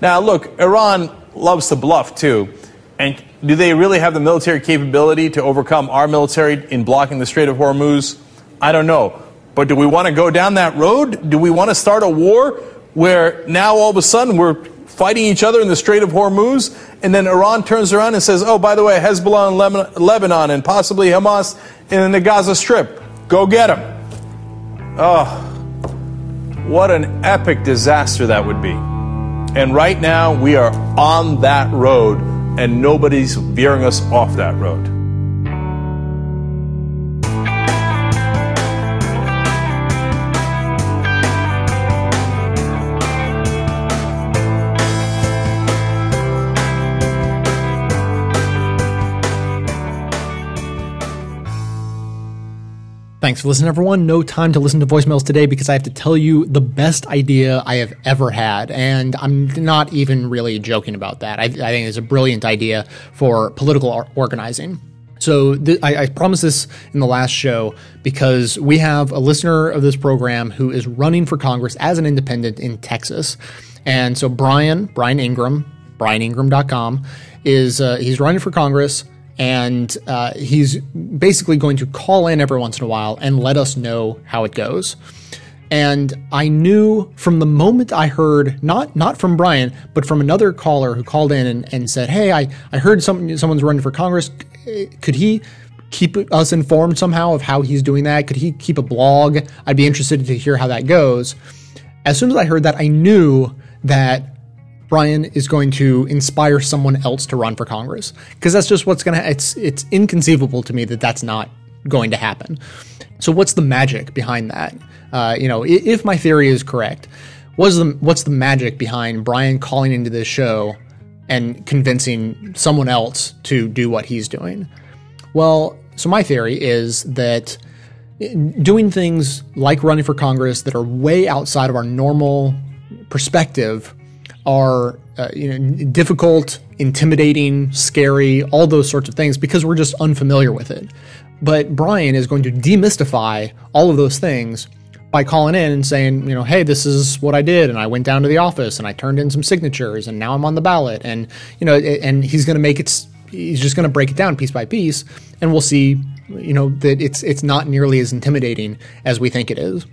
Now, look, Iran loves to bluff too. And do they really have the military capability to overcome our military in blocking the Strait of Hormuz? I don't know. But do we want to go down that road? Do we want to start a war where now all of a sudden we're fighting each other in the Strait of Hormuz? And then Iran turns around and says, oh, by the way, Hezbollah in Lebanon, and possibly Hamas in the Gaza Strip. Go get them. Oh, what an epic disaster that would be. And right now we are on that road and nobody's veering us off that road. Thanks for listening, everyone. No time to listen to voicemails today because I have to tell you the best idea I have ever had. And I'm not even really joking about that. I, I think it's a brilliant idea for political or- organizing. So So th- I, I promised this in the last show because we have a listener of this program who is running for Congress as an independent in Texas. And so Brian, Brian Ingram, brianingram.com, is uh, he's running for Congress and uh, he's basically going to call in every once in a while and let us know how it goes. And I knew from the moment I heard, not not from Brian, but from another caller who called in and, and said, "Hey, I, I heard some, someone's running for Congress. Could he keep us informed somehow of how he's doing that? Could he keep a blog? I'd be interested to hear how that goes." As soon as I heard that, I knew that Brian is going to inspire someone else to run for Congress because that's just what's going to. It's it's inconceivable to me that that's not going to happen. So what's the magic behind that? Uh, you know, if my theory is correct, what's the what's the magic behind Brian calling into this show and convincing someone else to do what he's doing? Well, so my theory is that doing things like running for Congress that are way outside of our normal perspective are uh, you know difficult, intimidating, scary, all those sorts of things because we're just unfamiliar with it. But Brian is going to demystify all of those things by calling in and saying, you know, hey, this is what I did, and I went down to the office and I turned in some signatures, and now I'm on the ballot, and you know, and he's going to make it. He's just going to break it down piece by piece, and we'll see, you know, that it's it's not nearly as intimidating as we think it is.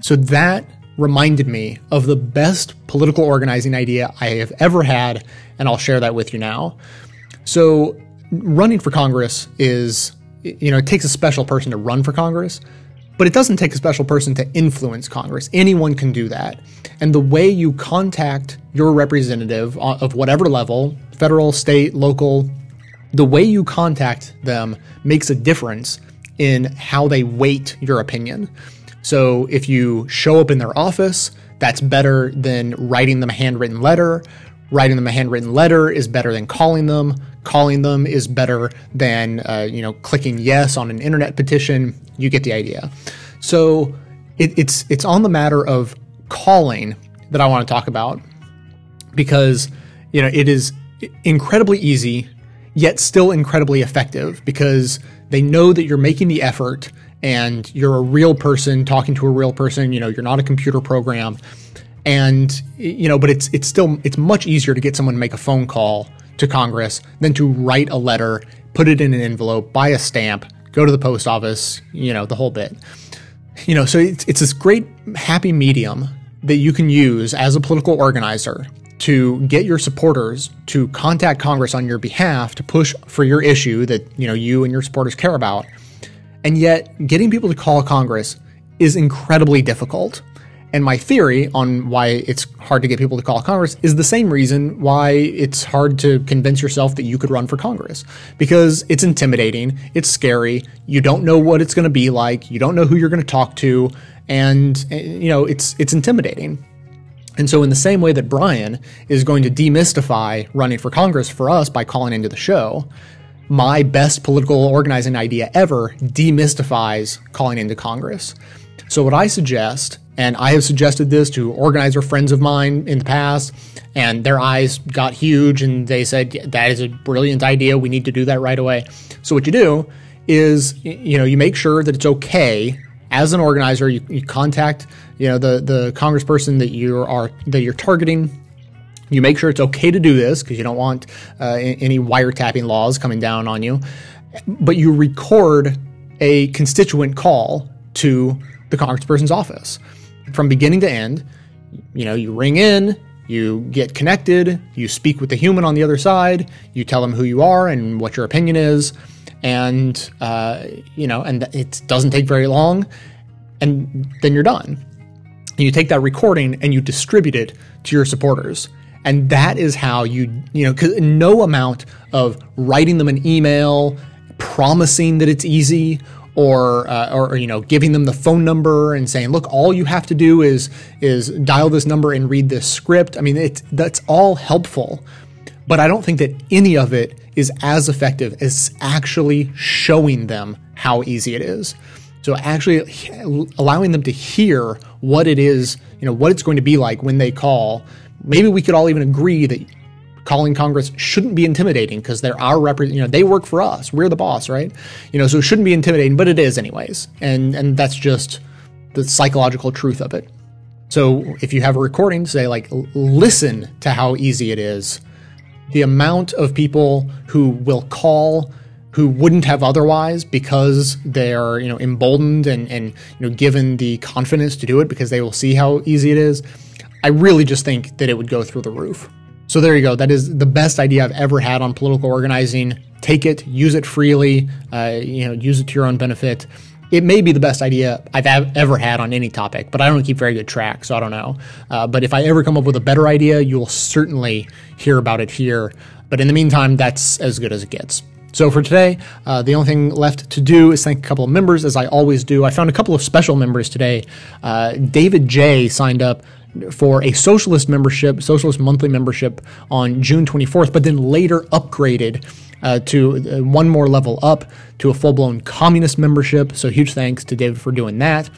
So that reminded me of the best political organizing idea I have ever had, and I'll share that with you now. So, running for Congress is, you know, it takes a special person to run for Congress, but it doesn't take a special person to influence Congress. Anyone can do that. And the way you contact your representative of whatever level, federal, state, local, the way you contact them makes a difference in how they weight your opinion. So if you show up in their office, that's better than writing them a handwritten letter. Writing them a handwritten letter is better than calling them. Calling them is better than uh, you know clicking yes on an internet petition. You get the idea. So it, it's it's on the matter of calling that I want to talk about because you know it is incredibly easy yet still incredibly effective because they know that you're making the effort and you're a real person talking to a real person you know you're not a computer program. And you know but it's it's still it's much easier to get someone to make a phone call to congress than to write a letter put it in an envelope buy a stamp go to the post office you know the whole bit. You know so it's, it's this great happy medium that you can use as a political organizer to get your supporters to contact congress on your behalf to push for your issue that you know you and your supporters care about and yet getting people to call congress is incredibly difficult and my theory on why it's hard to get people to call Congress is the same reason why it's hard to convince yourself that you could run for Congress. Because it's intimidating, it's scary, you don't know what it's going to be like, you don't know who you're going to talk to, and you know, it's it's intimidating. And so in the same way that Brian is going to demystify running for Congress for us by calling into the show, my best political organizing idea ever demystifies calling into Congress. So what I suggest, and I have suggested this to organizer friends of mine in the past, and their eyes got huge and they said, that is a brilliant idea. We need to do that right away. So what you do is, you know, you make sure that it's okay as an organizer, you, you contact, you know, the, the congressperson that you are, that you're targeting you make sure it's okay to do this because you don't want uh, any wiretapping laws coming down on you. But you record a constituent call to the congressperson's office from beginning to end. You know, you ring in, you get connected, you speak with the human on the other side, you tell them who you are and what your opinion is, and uh, you know, and it doesn't take very long, and then you're done and you take that recording and you distribute it to your supporters and that is how you you know cause no amount of writing them an email promising that it's easy or, uh, or or, you know giving them the phone number and saying look all you have to do is is dial this number and read this script i mean it's that's all helpful but i don't think that any of it is as effective as actually showing them how easy it is so actually allowing them to hear what it is, you know, what it's going to be like when they call. Maybe we could all even agree that calling Congress shouldn't be intimidating because they're our rep. You know, they work for us. We're the boss, right? You know, so it shouldn't be intimidating, but it is anyways, and and that's just the psychological truth of it. So if you have a recording, say like listen to how easy it is. The amount of people who will call who wouldn't have otherwise because they're you know emboldened and and you know given the confidence to do it because they will see how easy it is. I really just think that it would go through the roof. So there you go. That is the best idea I've ever had on political organizing. Take it, use it freely. Uh, you know, use it to your own benefit. It may be the best idea I've ever had on any topic, but I don't keep very good track, so I don't know. Uh, but if I ever come up with a better idea, you'll certainly hear about it here. But in the meantime, that's as good as it gets. So for today, uh, the only thing left to do is thank a couple of members, as I always do. I found a couple of special members today. Uh, David J signed up for a socialist membership, socialist monthly membership on June 24th, but then later upgraded uh, to uh, one more level up to a full blown communist membership. So huge thanks to David for doing that.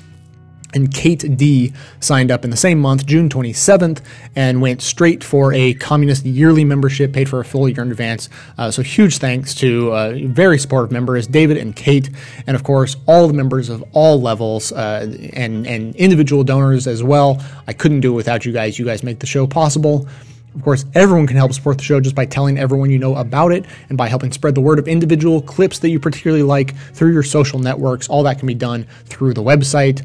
And Kate D signed up in the same month, June 27th, and went straight for a communist yearly membership, paid for a full year in advance. Uh, so huge thanks to uh, very supportive members, David and Kate, and of course all the members of all levels uh, and and individual donors as well. I couldn't do it without you guys. You guys make the show possible. Of course, everyone can help support the show just by telling everyone you know about it and by helping spread the word of individual clips that you particularly like through your social networks. All that can be done through the website.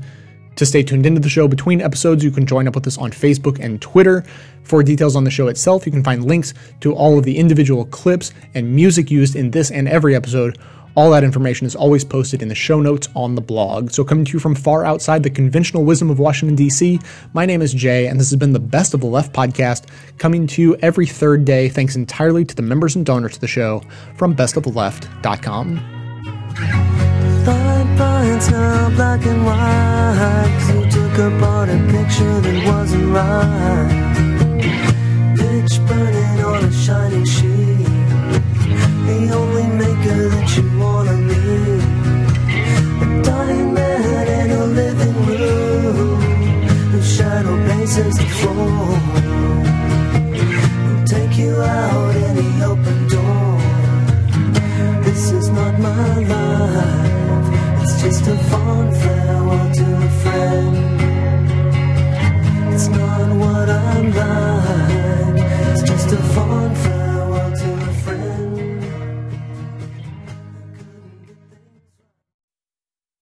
To stay tuned into the show between episodes, you can join up with us on Facebook and Twitter. For details on the show itself, you can find links to all of the individual clips and music used in this and every episode. All that information is always posted in the show notes on the blog. So, coming to you from far outside the conventional wisdom of Washington, D.C., my name is Jay, and this has been the Best of the Left podcast, coming to you every third day, thanks entirely to the members and donors to the show from bestoftheleft.com finds now black and white. Cause you took apart a picture that wasn't right. Pitch burning on a shining sheet. The only maker that you wanna meet A dying man in a living room. Whose shadow paces the floor. Who'll take you out any to find